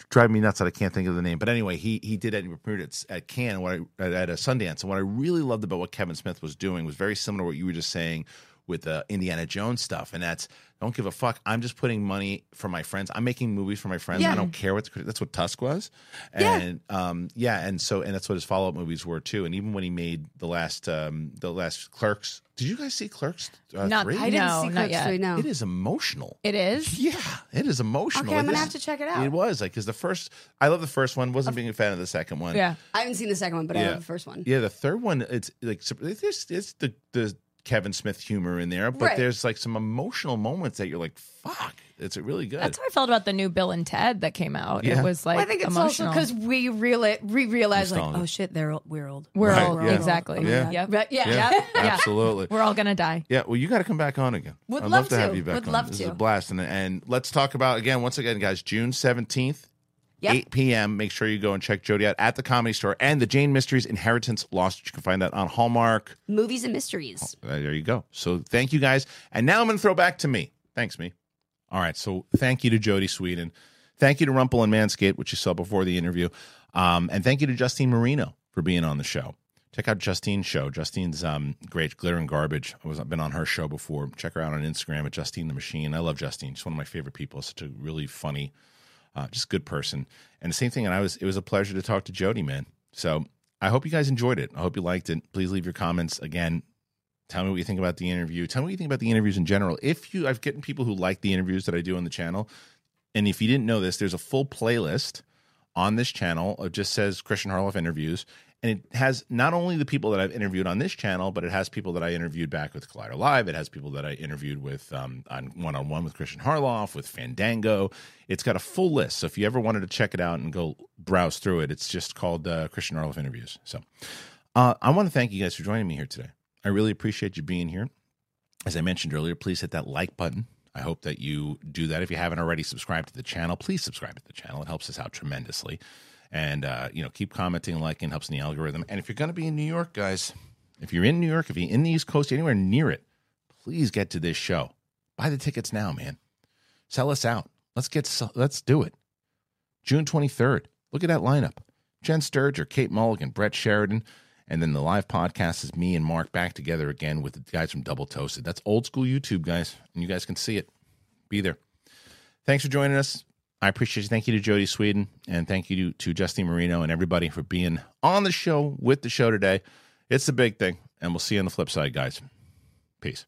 driving me nuts that I can't think of the name. But anyway, he he did it. He premiered at, at Cannes, what I, at a Sundance. And what I really loved about what Kevin Smith was doing was very similar to what you were just saying with the Indiana Jones stuff, and that's don't give a fuck. I'm just putting money for my friends. I'm making movies for my friends. Yeah. I don't care what the, that's what Tusk was, Yeah. and um, yeah, and so and that's what his follow up movies were too. And even when he made the last um, the last Clerks, did you guys see Clerks uh, Not- three? I didn't No, see not Clerks yet. three. No. It is emotional. It is. Yeah, it is emotional. Okay, I'm Like, gonna this- have to check it out. It was like because the first, I love the first one. Wasn't being a fan of the second one. Yeah. I haven't seen the second one, but I love the first one. yeah. The third one, it's like it's, it's the the Kevin Smith humor in there, but Right. there's like some emotional moments that you're like, fuck, it's really good. That's how I felt about the new Bill and Ted that came out. Yeah. It was like Well, I think it's emotional. also because we reali- we realize like, oh shit, they're old. we're old. we're Right, all yeah. exactly. Yeah. Yep. Yeah. yeah, Yeah. absolutely. We're all gonna die. Yeah, well, you got to come back on again. Would I'd love to have you back Would on. love this is a blast, and and let's talk about again once again, guys. June seventeenth, Yep. eight p.m. Make sure you go and check Jody out at the Comedy Store and the Jane Mysteries Inheritance Lost. You can find that on Hallmark. Movies and mysteries. Uh, there you go. So thank you guys. And now I'm going to throw back to me. Thanks, me. All right. So thank you to Jody Sweetin. Thank you to Rumpl and Manscaped, which you saw before the interview. Um, and thank you to Justine Marino for being on the show. Check out Justine's show. Justine's um, great, Glitter and Garbage. I was, I've been on her show before. Check her out on Instagram at Justine the Machine. I love Justine. She's one of my favorite people. Such a really funny, uh, just good person. And the same thing. And I was, it was a pleasure to talk to Jody, man. So I hope you guys enjoyed it. I hope you liked it. Please leave your comments. Again, Tell me what you think about the interview. Tell me what you think about the interviews in general. If you, I've gotten people who like the interviews that I do on the channel, and if you didn't know this, there's a full playlist on this channel. It just says Kristian Harloff interviews, and it has not only the people that I've interviewed on this channel, but it has people that I interviewed back with Collider Live. It has people that I interviewed with um, on one on one with Kristian Harloff, with Fandango. It's got a full list. So if you ever wanted to check it out and go browse through it, it's just called uh, Kristian Harloff interviews. So uh, I want to thank you guys for joining me here today. I really appreciate you being here. As I mentioned earlier, please hit that like button. I hope that you do that. If you haven't already subscribed to the channel, please subscribe to the channel. It helps us out tremendously. And, uh, you know, keep commenting, liking, helps in the algorithm. And if you're going to be in New York, guys, if you're in New York, if you're in the East Coast, anywhere near it, please get to this show. Buy the tickets now, man. Sell us out. Let's get, let's do it. June 23rd. Look at that lineup. Jen Sturger, Kate Mulligan, Brett Sheridan. And then the live podcast is me and Mark back together again with the guys from Double Toasted. That's old school YouTube, guys. And you guys can see it. Be there. Thanks for joining us. I appreciate it. Thank you to Jody Sweetin and thank you to, to Justine Marino and everybody for being on the show with the show today. It's a big thing. And we'll see you on the flip side, guys. Peace.